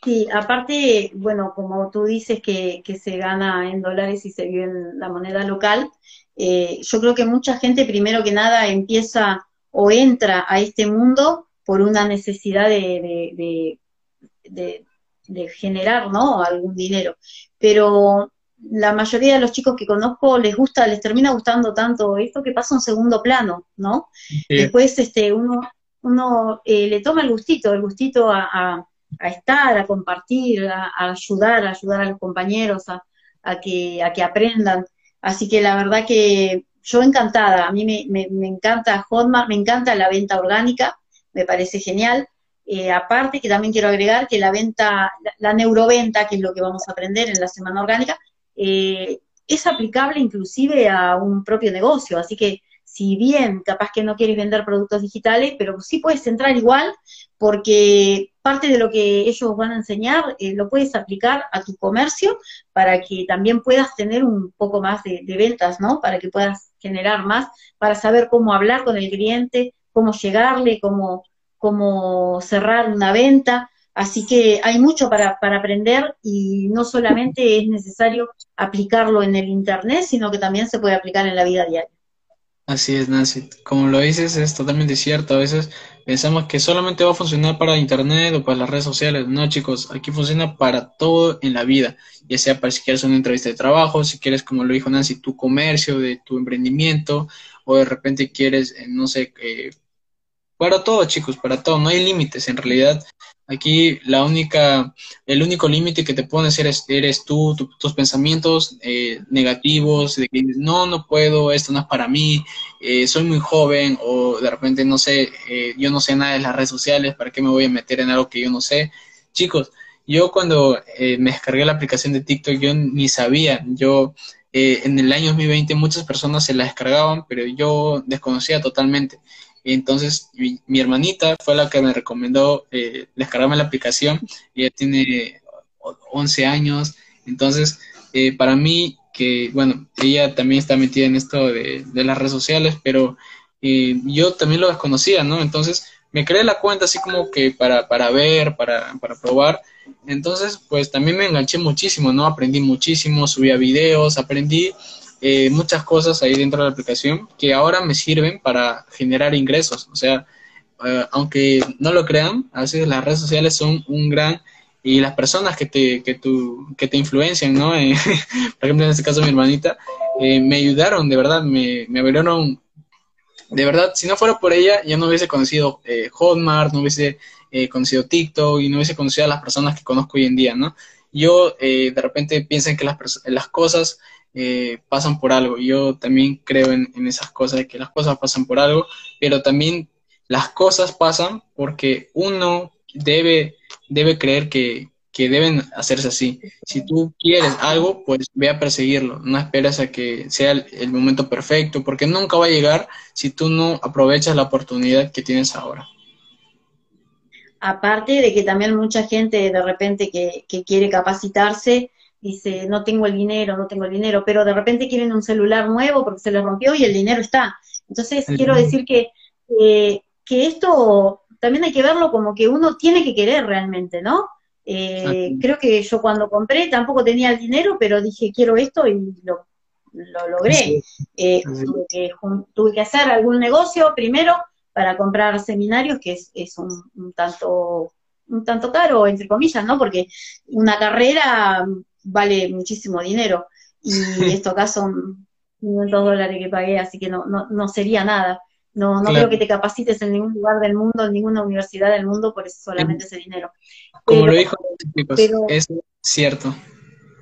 B: Sí, aparte, bueno, como tú dices que, que se gana en dólares y se vive en la moneda local, eh, yo creo que mucha gente primero que nada empieza o entra a este mundo por una necesidad de, de, generar ¿no? algún dinero. Pero la mayoría de los chicos que conozco les gusta, les termina gustando tanto esto que pasa a un segundo plano, ¿no? Después este, uno, uno eh, le toma el gustito, el gustito a, estar, a compartir, a, ayudar, a ayudar a los compañeros a, a, que, a que aprendan. Así que la verdad que yo encantada, a mí me, me, encanta Hotmart, me encanta la venta orgánica, me parece genial. Eh, aparte que también quiero agregar que la venta, la, neuroventa, que es lo que vamos a aprender en la semana orgánica, eh, es aplicable inclusive a un propio negocio, así que si bien capaz que no quieres vender productos digitales, pero sí puedes entrar igual, porque parte de lo que ellos van a enseñar eh, lo puedes aplicar a tu comercio para que también puedas tener un poco más de, ventas, ¿no? Para que puedas generar más, para saber cómo hablar con el cliente, cómo llegarle, cómo, cómo cerrar una venta. Así que hay mucho para, para aprender y no solamente es necesario aplicarlo en el Internet, sino que también se puede aplicar en la vida diaria.
A: Así es, Nancy. Como lo dices, es totalmente cierto. A veces pensamos que solamente va a funcionar para Internet o para las redes sociales. No, chicos, aquí funciona para todo en la vida. Ya sea para si quieres una entrevista de trabajo, si quieres, como lo dijo Nancy, tu comercio, de tu emprendimiento, o de repente quieres, eh, no sé, eh, para todo, chicos, para todo. No hay límites. En realidad, Aquí la única, el único límite que te pones eres, eres tú, tus pensamientos eh, negativos, de que no, no puedo, esto no es para mí, eh, soy muy joven o de repente no sé, eh, yo no sé nada de las redes sociales, ¿para qué me voy a meter en algo que yo no sé? Chicos, yo cuando me descargué la aplicación de TikTok, yo ni sabía, yo en el año 2020 muchas personas se la descargaban, pero yo desconocía totalmente. Entonces, mi, hermanita fue la que me recomendó eh, descargarme la aplicación. Ella tiene 11 años. Entonces, eh, para mí, que, bueno, ella también está metida en esto de, las redes sociales, pero eh, yo también lo desconocía, ¿no? Entonces, me creé la cuenta así como que para, para ver, para, para probar. Entonces, pues también me enganché muchísimo, ¿no? Aprendí muchísimo, subía videos, aprendí eh, muchas cosas ahí dentro de la aplicación que ahora me sirven para generar ingresos. O sea, eh, aunque no lo crean, a veces las redes sociales son un gran y las personas que te, que tu, que te influencian, ¿no? [laughs] Eh, por ejemplo, en este caso mi hermanita, me ayudaron, de verdad, me, me abrieron, de verdad, si no fuera por ella, ya no hubiese conocido Hotmart, no hubiese conocido TikTok y no hubiese conocido a las personas que conozco hoy en día, ¿no? Yo de repente pienso que las, las cosas eh, pasan por algo. Yo también creo en, esas cosas, de que las cosas pasan por algo, pero también las cosas pasan porque uno debe, debe creer que, deben hacerse así. Si tú quieres algo, pues ve a perseguirlo. No esperes a que sea el, momento perfecto, porque nunca va a llegar si tú no aprovechas la oportunidad que tienes ahora.
B: Aparte de que también mucha gente de repente que, que quiere capacitarse, dice, no tengo el dinero, no tengo el dinero, pero de repente quieren un celular nuevo porque se les rompió y el dinero está. Entonces, quiero decir que, que esto también hay que verlo como que uno tiene que querer realmente, ¿no? Eh, creo que yo cuando compré tampoco tenía el dinero, pero dije, quiero esto y lo, lo logré. Eh, tuve, que, hacer algún negocio primero para comprar seminarios, que es, es un tanto un tanto caro, entre comillas, ¿no? Porque una carrera vale muchísimo dinero. Y esto acá son 500 dólares que pagué, así que no, no, no sería nada. No, no creo que te capacites en ningún lugar del mundo, en ninguna universidad del mundo por eso solamente ese dinero.
A: Como lo dijo chicos, es cierto.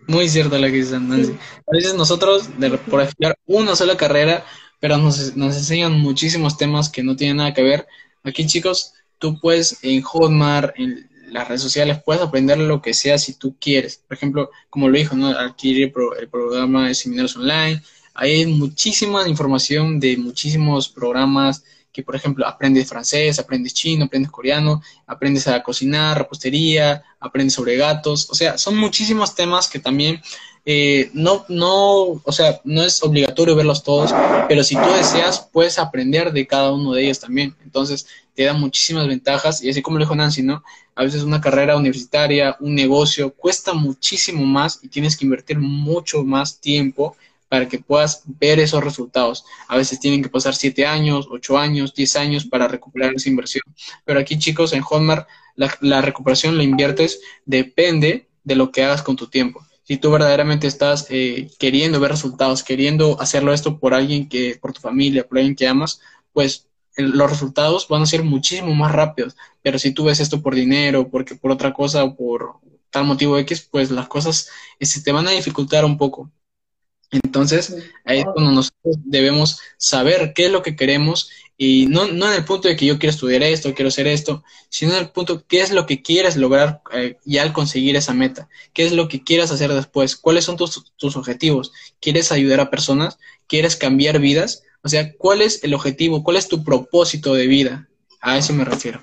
A: Muy cierto lo que dicen Nancy. A veces nosotros, por estudiar una sola carrera, pero nos, nos enseñan muchísimos temas que no tienen nada que ver. Aquí, chicos, tú puedes en Hotmart, en las redes sociales, puedes aprender lo que sea si tú quieres. Por ejemplo, como lo dijo, ¿no? adquirir el, programa de seminarios online. Hay muchísima información de muchísimos programas que, por ejemplo, aprendes francés, aprendes chino, aprendes coreano, aprendes a cocinar, repostería, aprendes sobre gatos. O sea, son muchísimos temas que también eh, no, no, o sea, no es obligatorio verlos todos, pero si tú deseas, puedes aprender de cada uno de ellos también. Entonces, te da muchísimas ventajas y así como lo dijo Nancy, ¿no? A veces una carrera universitaria, un negocio, cuesta muchísimo más y tienes que invertir mucho más tiempo para que puedas ver esos resultados. A veces tienen que pasar siete años, ocho años, diez años para recuperar esa inversión. Pero aquí, chicos, en Hotmart, la, la recuperación la inviertes, depende de lo que hagas con tu tiempo si tú verdaderamente estás eh, queriendo ver resultados, queriendo hacerlo esto por alguien que, por tu familia, por alguien que amas, pues los resultados van a ser muchísimo más rápidos. Pero si tú ves esto por dinero, porque por otra cosa o por tal motivo X, pues las cosas se te van a dificultar un poco. Entonces, ahí es cuando nosotros debemos saber qué es lo que queremos y no, no en el punto de que yo quiero estudiar esto, quiero hacer esto, sino en el punto qué es lo que quieres lograr eh, y al conseguir esa meta, qué es lo que quieras hacer después, cuáles son tus, tus objetivos, quieres ayudar a personas, quieres cambiar vidas, o sea, cuál es el objetivo, cuál es tu propósito de vida, a eso me refiero.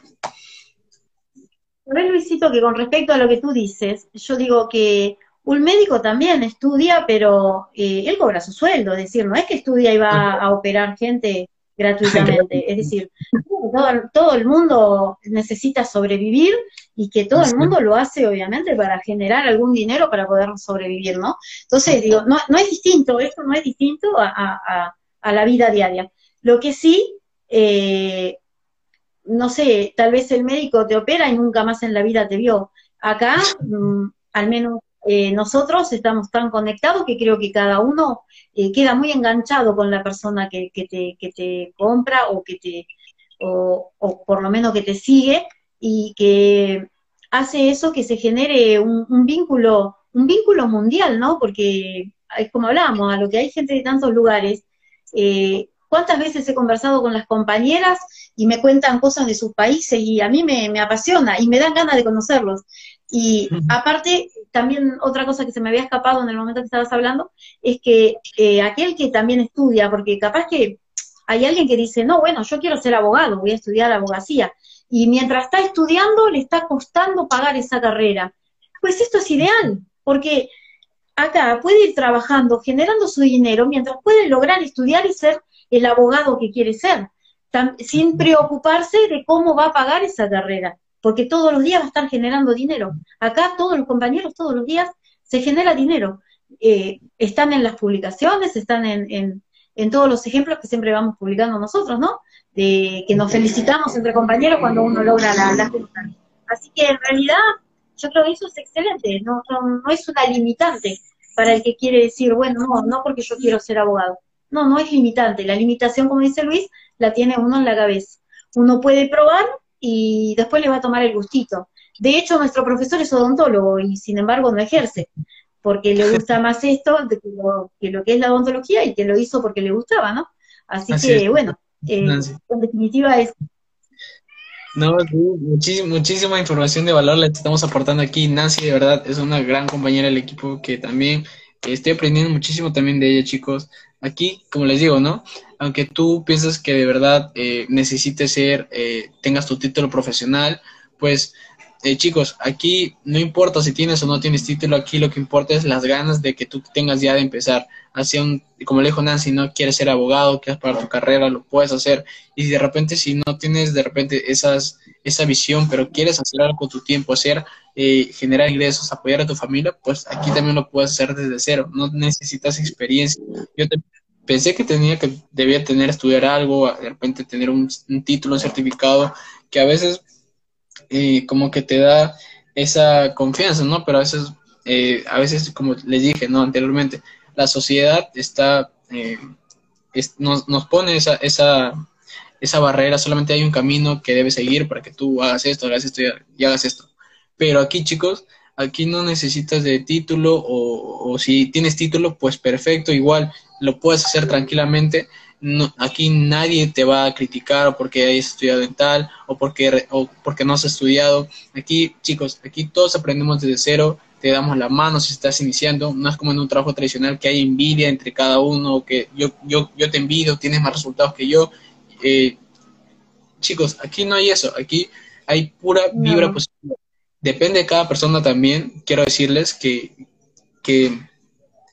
B: Luisito, que con respecto a lo que tú dices, yo digo que un médico también estudia, pero eh, él cobra su sueldo, es decir, no es que estudia y va a operar gente gratuitamente. Es decir, todo, el mundo necesita sobrevivir y que todo el mundo lo hace, obviamente, para generar algún dinero para poder sobrevivir, ¿no? Entonces, digo, no, no es distinto, esto no es distinto a, la vida diaria. Lo que sí, eh, no sé, tal vez el médico te opera y nunca más en la vida te vio. Acá, mm, al menos eh, nosotros estamos tan conectados que creo que cada uno eh, queda muy enganchado con la persona que, te, compra o que te o, por lo menos que te sigue y que hace eso que se genere un, vínculo un vínculo mundial, ¿no? Porque es como hablábamos, a lo que hay gente de tantos lugares, eh, ¿cuántas veces he conversado con las compañeras y me cuentan cosas de sus países y a mí me, me apasiona y me dan ganas de conocerlos? Y aparte, también otra cosa que se me había escapado en el momento que estabas hablando, es que eh, aquel que también estudia, porque capaz que hay alguien que dice, no, bueno, yo quiero ser abogado, voy a estudiar abogacía, y mientras está estudiando le está costando pagar esa carrera. Pues esto es ideal, porque acá puede ir trabajando, generando su dinero, mientras puede lograr estudiar y ser el abogado que quiere ser, sin preocuparse de cómo va a pagar esa carrera porque todos los días va a estar generando dinero. Acá todos los compañeros, todos los días se genera dinero. Eh, están en las publicaciones, están en, en, todos los ejemplos que siempre vamos publicando nosotros, ¿no? De que nos felicitamos entre compañeros cuando uno logra la, la Así que en realidad yo creo que eso es excelente, no, no, no es una limitante para el que quiere decir, bueno, no, no porque yo quiero ser abogado. No, no es limitante. La limitación, como dice Luis, la tiene uno en la cabeza. Uno puede probar y después le va a tomar el gustito. De hecho, nuestro profesor es odontólogo y sin embargo no ejerce, porque le gusta [laughs] más esto que lo, que es la odontología y que lo hizo porque le gustaba, ¿no? Así, que, bueno, eh, en definitiva es...
A: No, muchísima, información de valor le estamos aportando aquí. Nancy, de verdad, es una gran compañera del equipo que también estoy aprendiendo muchísimo también de ella, chicos. Aquí, como les digo, ¿no? Aunque tú piensas que de verdad eh, necesites ser, eh, tengas tu título profesional, pues eh, chicos, aquí no importa si tienes o no tienes título, aquí lo que importa es las ganas de que tú tengas ya de empezar. Así, un, como le dijo Nancy, no quieres ser abogado, quieres para tu carrera, lo puedes hacer. Y de repente, si no tienes de repente esas, esa visión, pero quieres hacer algo con tu tiempo, hacer, eh, generar ingresos, apoyar a tu familia, pues aquí también lo puedes hacer desde cero. No necesitas experiencia. Yo pensé que tenía que, debía tener, estudiar algo, de repente tener un, un título, un certificado, que a veces y como que te da esa confianza, ¿no? Pero a veces, eh, a veces, como les dije, ¿no? Anteriormente, la sociedad está, eh, nos, nos, pone esa, esa, esa barrera, solamente hay un camino que debes seguir para que tú hagas esto, hagas esto y, hagas esto. Pero aquí, chicos, aquí no necesitas de título o, o si tienes título, pues perfecto, igual lo puedes hacer tranquilamente no, aquí nadie te va a criticar o porque hayas estudiado en tal o porque, o porque no has estudiado. Aquí, chicos, aquí todos aprendemos desde cero, te damos la mano si estás iniciando. No es como en un trabajo tradicional que hay envidia entre cada uno, que yo, yo, yo te envidio, tienes más resultados que yo. Eh, chicos, aquí no hay eso, aquí hay pura vibra positiva. Depende de cada persona también, quiero decirles que, que,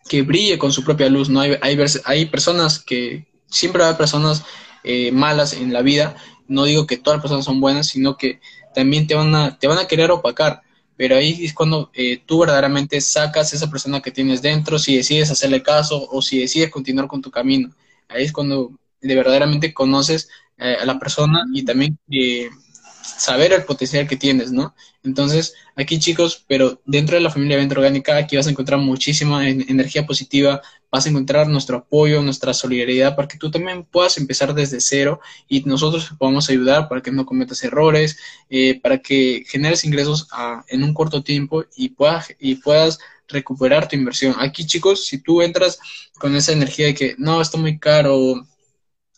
A: que brille con su propia luz, ¿no? Hay, hay, hay personas que, siempre va a haber personas eh, malas en la vida. No digo que todas las personas son buenas, sino que también te van a, te van a querer opacar. Pero ahí es cuando eh, tú verdaderamente sacas esa persona que tienes dentro, si decides hacerle caso o si decides continuar con tu camino. Ahí es cuando de verdaderamente conoces eh, a la persona y también saber el potencial que tienes, ¿no? Entonces, aquí chicos, pero dentro de la familia Venta Orgánica, aquí vas a encontrar muchísima energía positiva, vas a encontrar nuestro apoyo, nuestra solidaridad, para que tú también puedas empezar desde cero y nosotros te podamos ayudar para que no cometas errores, eh, para que generes ingresos en un corto tiempo y puedas, y puedas recuperar tu inversión. Aquí chicos, si tú entras con esa energía de que no, está muy caro,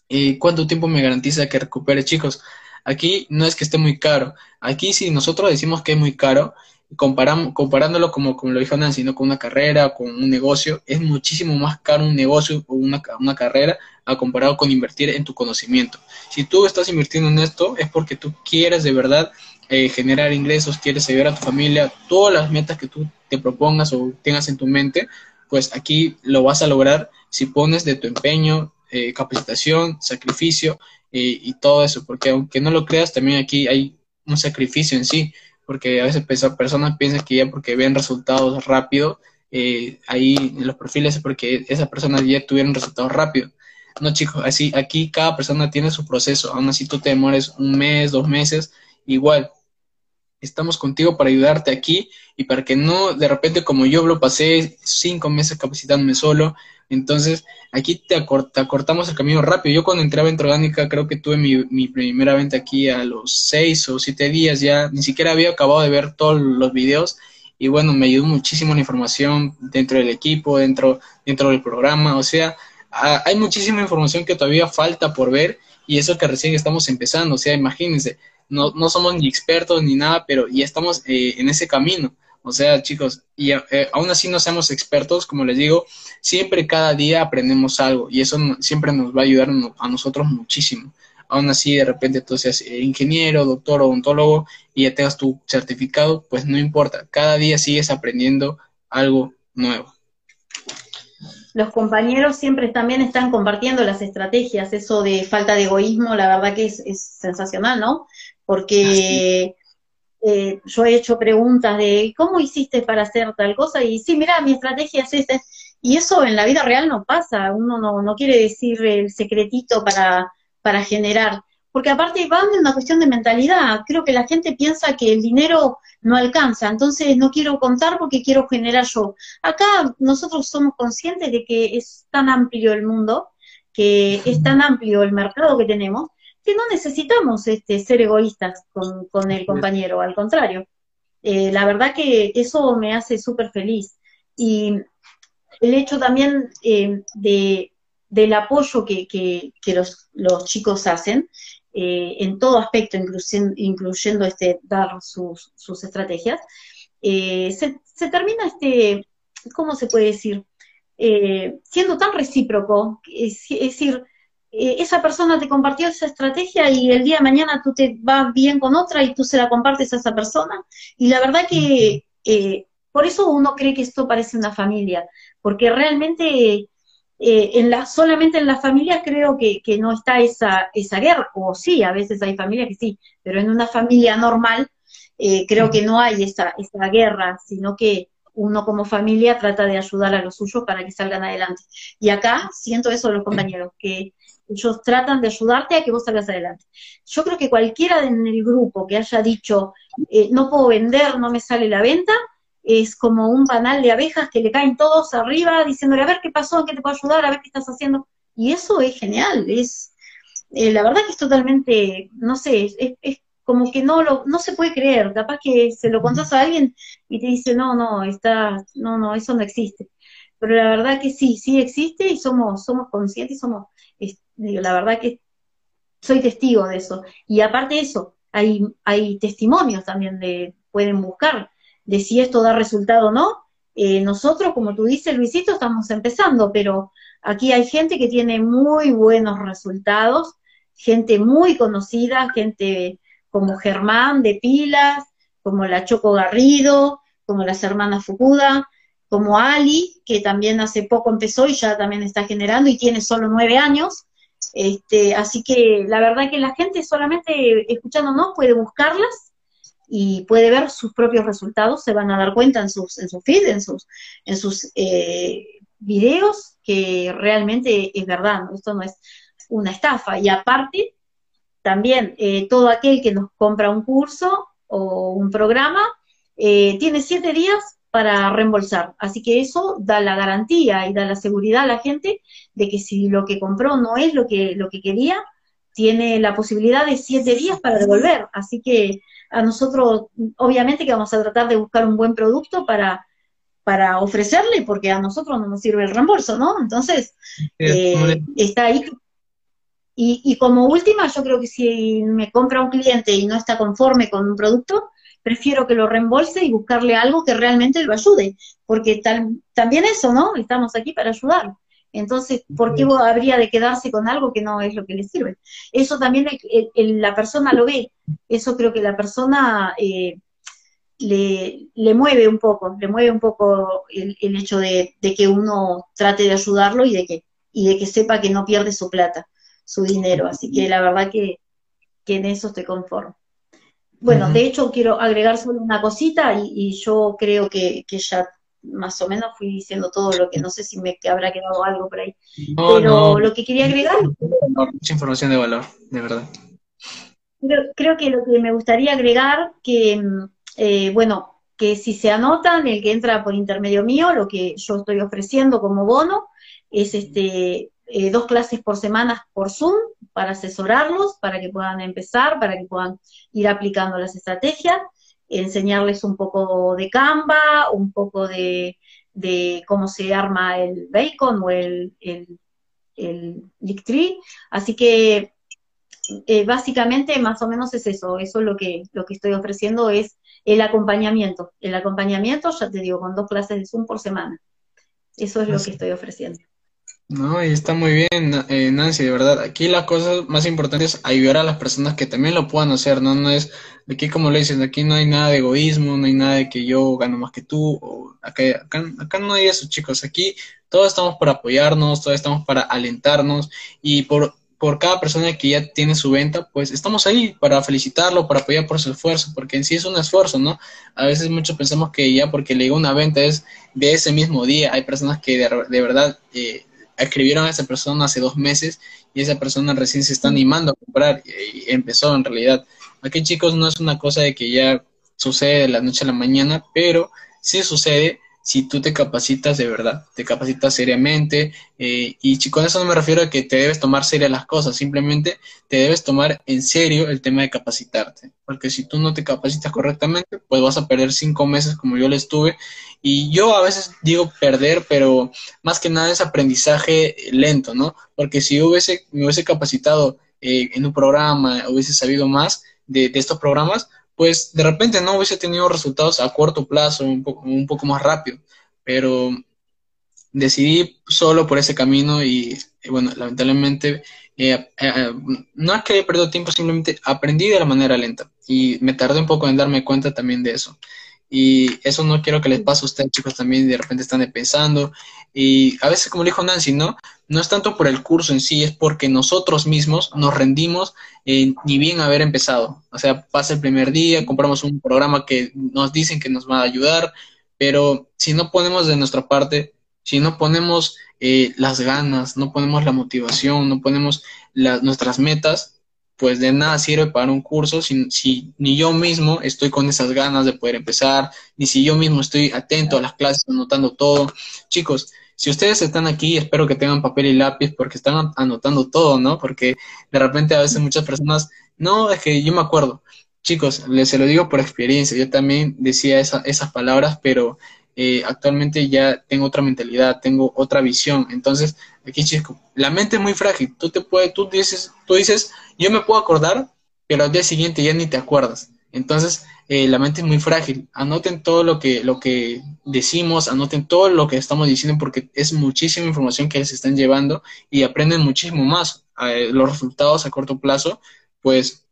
A: eh, ¿cuánto tiempo me garantiza que recupere chicos? Aquí no es que esté muy caro. Aquí si nosotros decimos que es muy caro, comparamos, comparándolo como, lo dijo Nancy, ¿no? con una carrera, con un negocio, es muchísimo más caro un negocio o una, una carrera a comparado con invertir en tu conocimiento. Si tú estás invirtiendo en esto es porque tú quieres de verdad eh, generar ingresos, quieres ayudar a tu familia, todas las metas que tú te propongas o tengas en tu mente, pues aquí lo vas a lograr si pones de tu empeño, eh, capacitación, sacrificio y todo eso, porque aunque no lo creas, también aquí hay un sacrificio en sí, porque a veces personas piensan que ya porque ven resultados rápido, eh, ahí en los perfiles es porque esas personas ya tuvieron resultados rápidos. No, chicos, así aquí cada persona tiene su proceso, aún así tú te demores un mes, dos meses, igual. Estamos contigo para ayudarte aquí y para que no, de repente, como yo lo pasé cinco meses capacitándome solo, entonces aquí te, acortamos el camino rápido. Yo cuando entré a Venta Orgánica creo que tuve mi, mi, primera venta aquí a los seis o siete días ya, ni siquiera había acabado de ver todos los videos y bueno, me ayudó muchísimo la información dentro del equipo, dentro, dentro del programa, o sea, hay muchísima información que todavía falta por ver y eso que recién estamos empezando, o sea, imagínense, no, no somos ni expertos ni nada, pero ya estamos eh, en ese camino. O sea, chicos, y eh, aún así no seamos expertos, como les digo, siempre cada día aprendemos algo y eso siempre nos va a ayudar a nosotros muchísimo. Aún así, de repente tú seas eh, ingeniero, doctor o odontólogo y ya tengas tu certificado, pues no importa, cada día sigues aprendiendo algo nuevo.
B: Los compañeros siempre también están compartiendo las estrategias, eso de falta de egoísmo, la verdad que es, es sensacional, ¿no? Porque eh, yo he hecho preguntas de cómo hiciste para hacer tal cosa y sí, mira, mi estrategia es esta. Y eso en la vida real no pasa, uno no, no quiere decir el secretito para, para generar, porque aparte van de una cuestión de mentalidad, creo que la gente piensa que el dinero no alcanza, entonces no quiero contar porque quiero generar yo. Acá nosotros somos conscientes de que es tan amplio el mundo, que es tan amplio el mercado que tenemos, que no necesitamos este, ser egoístas con, el compañero, al contrario. Eh, la verdad que eso me hace súper feliz. Y el hecho también eh, de, del apoyo que, los, chicos hacen eh, en todo aspecto, incluyendo, este, dar sus, estrategias, se, se, termina, este, ¿cómo se puede decir? siendo tan recíproco, es decir, eh, esa persona te compartió esa estrategia y el día de mañana tú te vas bien con otra y tú se la compartes a esa persona. Y la verdad que eh, por eso uno cree que esto parece una familia, porque realmente eh, en la, solamente en la familia creo que, no está esa, esa guerra, o sí, a veces hay familias que sí, pero en una familia normal creo que no hay esa, esa guerra, sino que uno como familia trata de ayudar a los suyos para que salgan adelante. Y acá siento eso de los compañeros, que ellos tratan de ayudarte a que vos salgas adelante. Yo creo que cualquiera en el grupo que haya dicho, eh, no puedo vender, no me sale la venta, es como un panal de abejas que le caen todos arriba diciéndole, a ver qué pasó, qué te puedo ayudar, a ver qué estás haciendo. Y eso es genial, es, eh, la verdad que es totalmente, no sé, es, como que no lo, no se puede creer, capaz que se lo contás a alguien y te dice, no, no, está, no, no, eso no existe. Pero la verdad que sí, sí existe y somos, somos conscientes y somos la verdad que soy testigo de eso. Y aparte de eso, hay, hay testimonios también de, pueden buscar de si esto da resultado o no. Eh, nosotros, como tú dices, Luisito, estamos empezando, pero aquí hay gente que tiene muy buenos resultados, gente muy conocida, gente como Germán de Pilas, como la Choco Garrido, como las hermanas Fukuda, como Ali, que también hace poco empezó y ya también está generando y tiene solo nueve años. Este, así que la verdad que la gente solamente escuchándonos puede buscarlas y puede ver sus propios resultados, se van a dar cuenta en sus, en feed, en sus, en sus eh, videos, que realmente es verdad, esto no es una estafa. Y aparte, también eh, todo aquel que nos compra un curso o un programa, eh, tiene siete días para reembolsar. Así que eso da la garantía y da la seguridad a la gente de que si lo que compró no es lo que, lo que quería, tiene la posibilidad de siete días para devolver. Así que a nosotros, obviamente que vamos a tratar de buscar un buen producto para, para ofrecerle, porque a nosotros no nos sirve el reembolso, ¿no? Entonces, eh, está ahí. Y, y como última, yo creo que si me compra un cliente y no está conforme con un producto, prefiero que lo reembolse y buscarle algo que realmente lo ayude, porque tal, también eso, ¿no? Estamos aquí para ayudar. Entonces, ¿por qué habría de quedarse con algo que no es lo que le sirve? Eso también la persona lo ve, eso creo que la persona eh, le, le, mueve un poco, le mueve un poco el, hecho de, que uno trate de ayudarlo y de que, y de que sepa que no pierde su plata, su dinero. Así que la verdad que, que en eso estoy conforme. Bueno, de hecho quiero agregar solo una cosita y, yo creo que, que, ya más o menos fui diciendo todo lo que no sé si me habrá quedado algo por ahí. Pero lo que quería agregar...
A: mucha información de valor, de verdad.
B: Creo, que lo que me gustaría agregar, que, eh, bueno, que si se anotan, el que entra por intermedio mío, lo que yo estoy ofreciendo como bono, es este eh, dos clases por semana por Zoom para asesorarlos, para que puedan empezar, para que puedan ir aplicando las estrategias, enseñarles un poco de Canva, un poco de, cómo se arma el bacon o el, el, el Linktree. Así que eh, básicamente más o menos es eso, eso es lo que, lo que estoy ofreciendo es el acompañamiento. El acompañamiento, ya te digo, con dos clases de Zoom por semana. Eso es lo que estoy ofreciendo.
A: No, y está muy bien, eh, Nancy, de verdad. Aquí la cosa más importante es ayudar a las personas que también lo puedan hacer, ¿no? No es, aquí como le dicen, aquí no hay nada de egoísmo, no hay nada de que yo gano más que tú, o acá, acá, acá no hay eso, chicos. Aquí todos estamos para apoyarnos, todos estamos para alentarnos y por por cada persona que ya tiene su venta, pues estamos ahí para felicitarlo, para apoyar por su esfuerzo, porque en sí es un esfuerzo, ¿no? A veces muchos pensamos que ya porque le una venta es de ese mismo día. Hay personas que de, verdad eh, escribieron a esa persona hace dos meses y esa persona recién se está animando a comprar y, empezó en realidad. Aquí chicos no es una cosa de que ya sucede de la noche a la mañana, pero sí sucede si tú te capacitas de verdad, te capacitas seriamente, eh, y con eso no me refiero a que te debes tomar serias las cosas, simplemente te debes tomar en serio el tema de capacitarte, porque si tú no te capacitas correctamente, pues vas a perder cinco meses como yo lo estuve, y yo a veces digo perder, pero más que nada es aprendizaje lento, ¿no? Porque si hubiese, me hubiese capacitado eh, en un programa, hubiese sabido más de, de estos programas, pues de repente no hubiese tenido resultados a corto plazo, un poco, un poco más rápido, pero decidí solo por ese camino y, bueno, lamentablemente eh, eh, no es que haya perdido tiempo, simplemente aprendí de la manera lenta y me tardé un poco en darme cuenta también de eso. Y eso no quiero que les pase a ustedes, chicos, también de repente están pensando. Y a veces, como dijo Nancy, ¿no? No es tanto por el curso en sí, es porque nosotros mismos nos rendimos ni bien haber empezado. O sea, pasa el primer día, compramos un programa que nos dicen que nos va a ayudar, pero si no ponemos de nuestra parte, si no ponemos eh, las ganas, no ponemos la motivación, no ponemos nuestras metas, pues de nada sirve para un curso si, si, ni yo mismo estoy con esas ganas de poder empezar, ni si yo mismo estoy atento a las clases, anotando todo. Chicos, si ustedes están aquí, espero que tengan papel y lápiz porque están anotando todo, ¿no? Porque de repente a veces muchas personas, no, es que yo me acuerdo. Chicos, les se lo digo por experiencia, yo también decía esa, esas palabras, pero eh, actualmente ya tengo otra mentalidad, tengo otra visión. Entonces, aquí chico, la mente es muy frágil. Tú te puedes, tú dices, tú dices, yo me puedo acordar, pero al día siguiente ya ni te acuerdas. Entonces, eh, la mente es muy frágil. Anoten todo lo que, lo que decimos, anoten todo lo que estamos diciendo porque es muchísima información que les están llevando y aprenden muchísimo más. Eh, los resultados a corto plazo, pues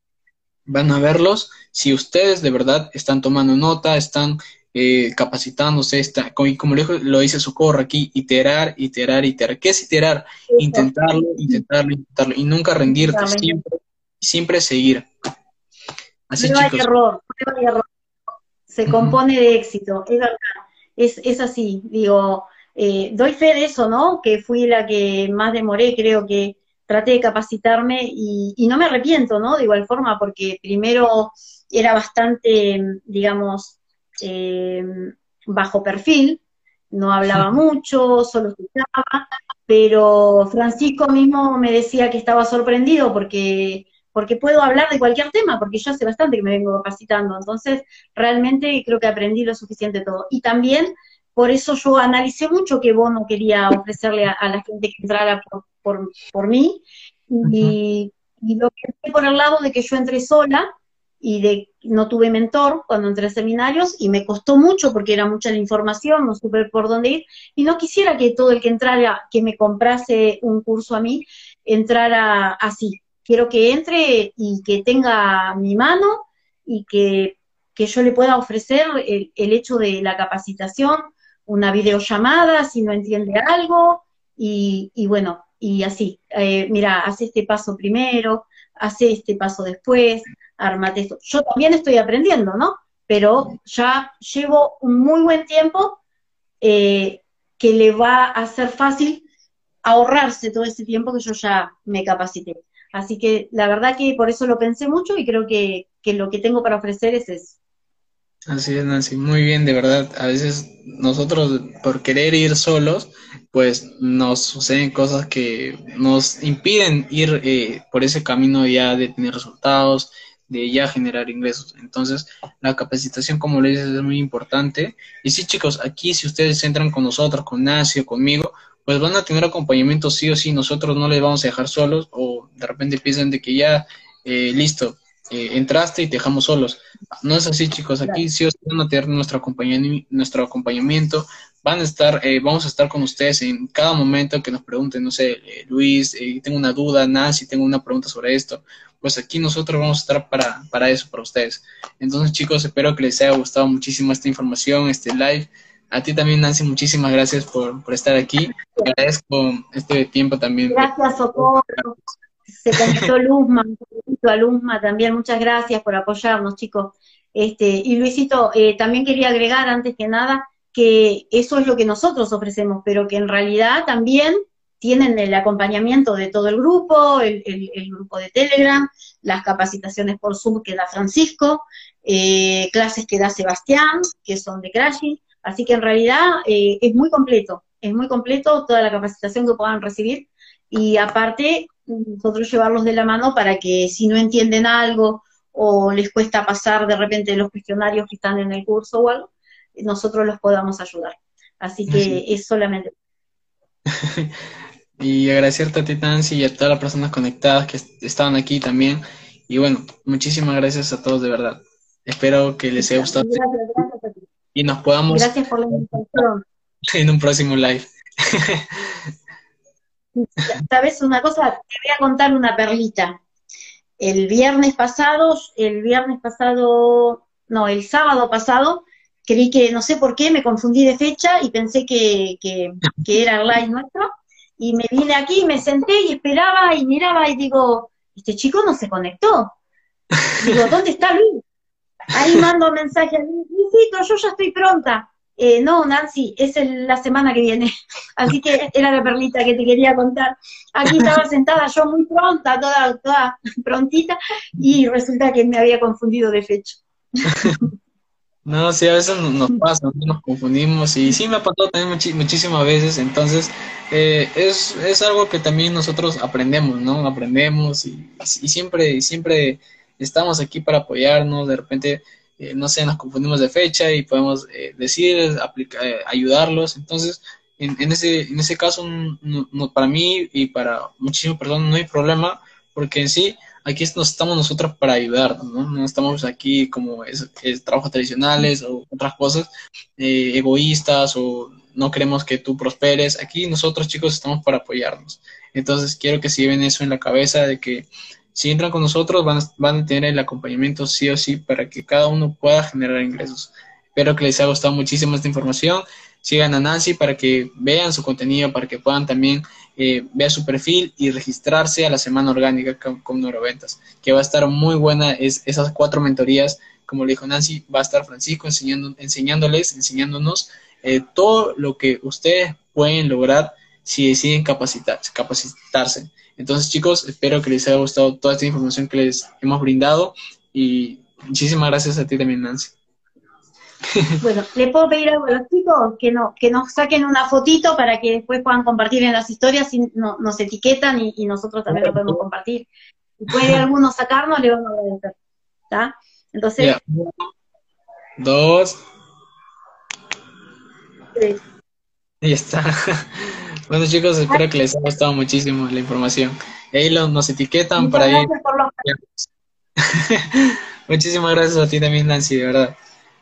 A: van a verlos si ustedes de verdad están tomando nota, están eh, capacitándose, está, como, como lo dice Socorro aquí, iterar, iterar, iterar. ¿Qué es iterar? Intentarlo, intentarlo, intentarlo y nunca rendirte, siempre, siempre seguir.
B: Así, prueba chicos. Y error, prueba y error. Se compone de éxito, es verdad, es, es así, digo, eh, doy fe de eso, ¿no? Que fui la que más demoré, creo que traté de capacitarme y, y no me arrepiento, ¿no? De igual forma, porque primero era bastante, digamos, eh, bajo perfil, no hablaba mucho, solo escuchaba, pero Francisco mismo me decía que estaba sorprendido porque, porque puedo hablar de cualquier tema, porque yo hace bastante que me vengo capacitando, entonces realmente creo que aprendí lo suficiente todo. Y también por eso yo analicé mucho que no quería ofrecerle a, la gente que entrara por, por, mí, y, y lo que por el lado de que yo entré sola, y de no tuve mentor cuando entré a seminarios y me costó mucho porque era mucha la información, no supe por dónde ir y no quisiera que todo el que entrara, que me comprase un curso a mí, entrara así. Quiero que entre y que tenga mi mano y que, yo le pueda ofrecer el, hecho de la capacitación, una videollamada si no entiende algo y, y bueno, y así, eh, mira, hace este paso primero, hace este paso después, armate esto. Yo también estoy aprendiendo, ¿no? Pero ya llevo un muy buen tiempo eh, que le va a ser fácil ahorrarse todo ese tiempo que yo ya me capacité. Así que la verdad que por eso lo pensé mucho y creo que, que lo que tengo para ofrecer es eso.
A: Así es, Nancy, muy bien, de verdad. A veces nosotros, por querer ir solos, pues nos suceden cosas que nos impiden ir eh, por ese camino ya de tener resultados, de ya generar ingresos. Entonces, la capacitación, como le dices, es muy importante. Y sí, chicos, aquí si ustedes entran con nosotros, con Nancy o conmigo, pues van a tener acompañamiento sí o sí. Nosotros no les vamos a dejar solos o de repente piensan de que ya, eh, listo, eh, entraste y te dejamos solos. No es así, chicos. Aquí sí os van a tener nuestro acompañamiento, nuestro acompañamiento. Van a estar, eh, vamos a estar con ustedes en cada momento que nos pregunten, no sé, eh, Luis, tengo una duda, Nancy, tengo una pregunta sobre esto. Pues aquí nosotros vamos a estar para, para eso, para ustedes. Entonces, chicos, espero que les haya gustado muchísimo esta información, este live. A ti también, Nancy, muchísimas gracias por, por estar aquí. Agradezco este tiempo también.
B: Gracias, Socorro se conectó [laughs] Luzma, a Luzma también, muchas gracias por apoyarnos, chicos. Este, y Luisito, eh, también quería agregar antes que nada que eso es lo que nosotros ofrecemos, pero que en realidad también tienen el acompañamiento de todo el grupo, el, grupo de Telegram, las capacitaciones por Zoom que da Francisco, eh, clases que da Sebastián, que son de Crashing, así que en realidad eh, es muy completo, es muy completo toda la capacitación que puedan recibir y aparte nosotros llevarlos de la mano para que si no entienden algo o les cuesta pasar de repente los cuestionarios que están en el curso o algo, nosotros los podamos ayudar. Así que es solamente. [laughs]
A: y agradecerte a ti, Nancy, y a todas las personas conectadas que estaban aquí también. Y bueno, muchísimas gracias a todos de verdad. Espero que les haya gustado. Y nos podamos.
B: Gracias por la invitación. [laughs]
A: En un próximo live. [laughs]
B: ¿Sabes una cosa? Te voy a contar una perlita. El viernes pasado, el viernes pasado, no, el sábado pasado, creí que, no sé por qué, me confundí de fecha y pensé que, que, era el live nuestro. Y me vine aquí, me senté y esperaba y miraba y digo, este chico no se conectó. Digo, ¿dónde está Luis? Ahí mando un mensaje a Luis, yo ya estoy pronta. Eh, no, Nancy, es la semana que viene. [laughs] Así que era la perlita que te quería contar. Aquí estaba [laughs] sentada yo muy pronta, toda, toda prontita, y resulta que me había confundido de fecha. [laughs]
A: No, sí, a veces nos pasa, nos confundimos y sí me ha pasado también muchísimas veces, entonces eh, es, es, algo que también nosotros aprendemos, ¿no? Aprendemos y, y siempre, siempre estamos aquí para apoyarnos, de repente eh, no sé, nos confundimos de fecha y podemos eh, decir, eh, ayudarlos. Entonces, en, en, ese, en ese caso, para mí y para muchísimas personas no hay problema, porque en sí, aquí nos estamos nosotros para ayudar, ¿no? No estamos aquí como es, trabajos tradicionales o otras cosas egoístas o no queremos que tú prosperes. Aquí nosotros, chicos, estamos para apoyarnos. Entonces, quiero que se lleven eso en la cabeza de que si entran con nosotros van, van a tener el acompañamiento sí o sí para que cada uno pueda generar ingresos. Espero que les haya gustado muchísimo esta información. Sigan a Nancy para que vean su contenido, para que puedan también eh, ver su perfil y registrarse a la semana orgánica con, con Neuroventas, que va a estar muy buena. Es, esas cuatro mentorías, como le dijo Nancy, va a estar Francisco enseñando, enseñándoles, enseñándonos eh, todo lo que ustedes pueden lograr si deciden capacitarse. capacitarse. Entonces, chicos, espero que les haya gustado toda esta información que les hemos brindado y muchísimas gracias a ti también, Nancy. [laughs]
B: Bueno, le puedo pedir algo a los chicos que no, que nos saquen una fotito para que después puedan compartir en las historias y no, nos etiquetan y, nosotros también lo podemos compartir. Si puede alguno sacarnos, le vamos a agradecer. ¿Está? Entonces.
A: Dos. Tres. Y está. [laughs] Bueno chicos, espero que les haya gustado muchísimo la información. ahí nos etiquetan para ir. [laughs] Muchísimas gracias a ti también, Nancy, de verdad.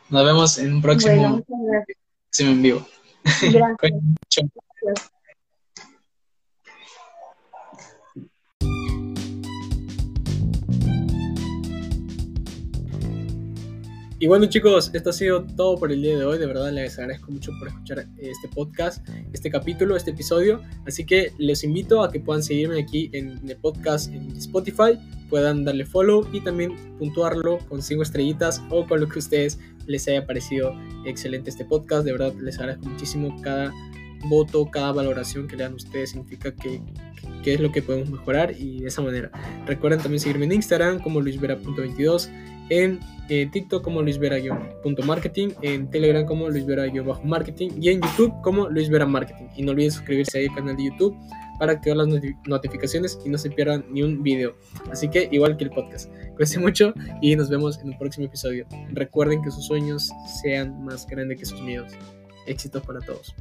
A: Nos vemos en un próximo, próximo en vivo. [laughs] Y bueno chicos, esto ha sido todo por el día de hoy. De verdad les agradezco mucho por escuchar este podcast, este capítulo, este episodio. Así que les invito a que puedan seguirme aquí en el podcast en Spotify, puedan darle follow y también puntuarlo con 5 estrellitas o con lo que a ustedes les haya parecido excelente este podcast. De verdad les agradezco muchísimo cada voto, cada valoración que le dan ustedes significa que, que, es lo que podemos mejorar y de esa manera. Recuerden también seguirme en Instagram como luisvera.22 en eh, TikTok como luisvera-marketing, en Telegram como luisvera-marketing y en YouTube como luisvera marketing. Y no olviden suscribirse ahí al canal de YouTube para activar las notificaciones y no se pierdan ni un video. Así que igual que el podcast. Cuídense mucho y nos vemos en un próximo episodio. Recuerden que sus sueños sean más grandes que sus miedos. Éxitos para todos.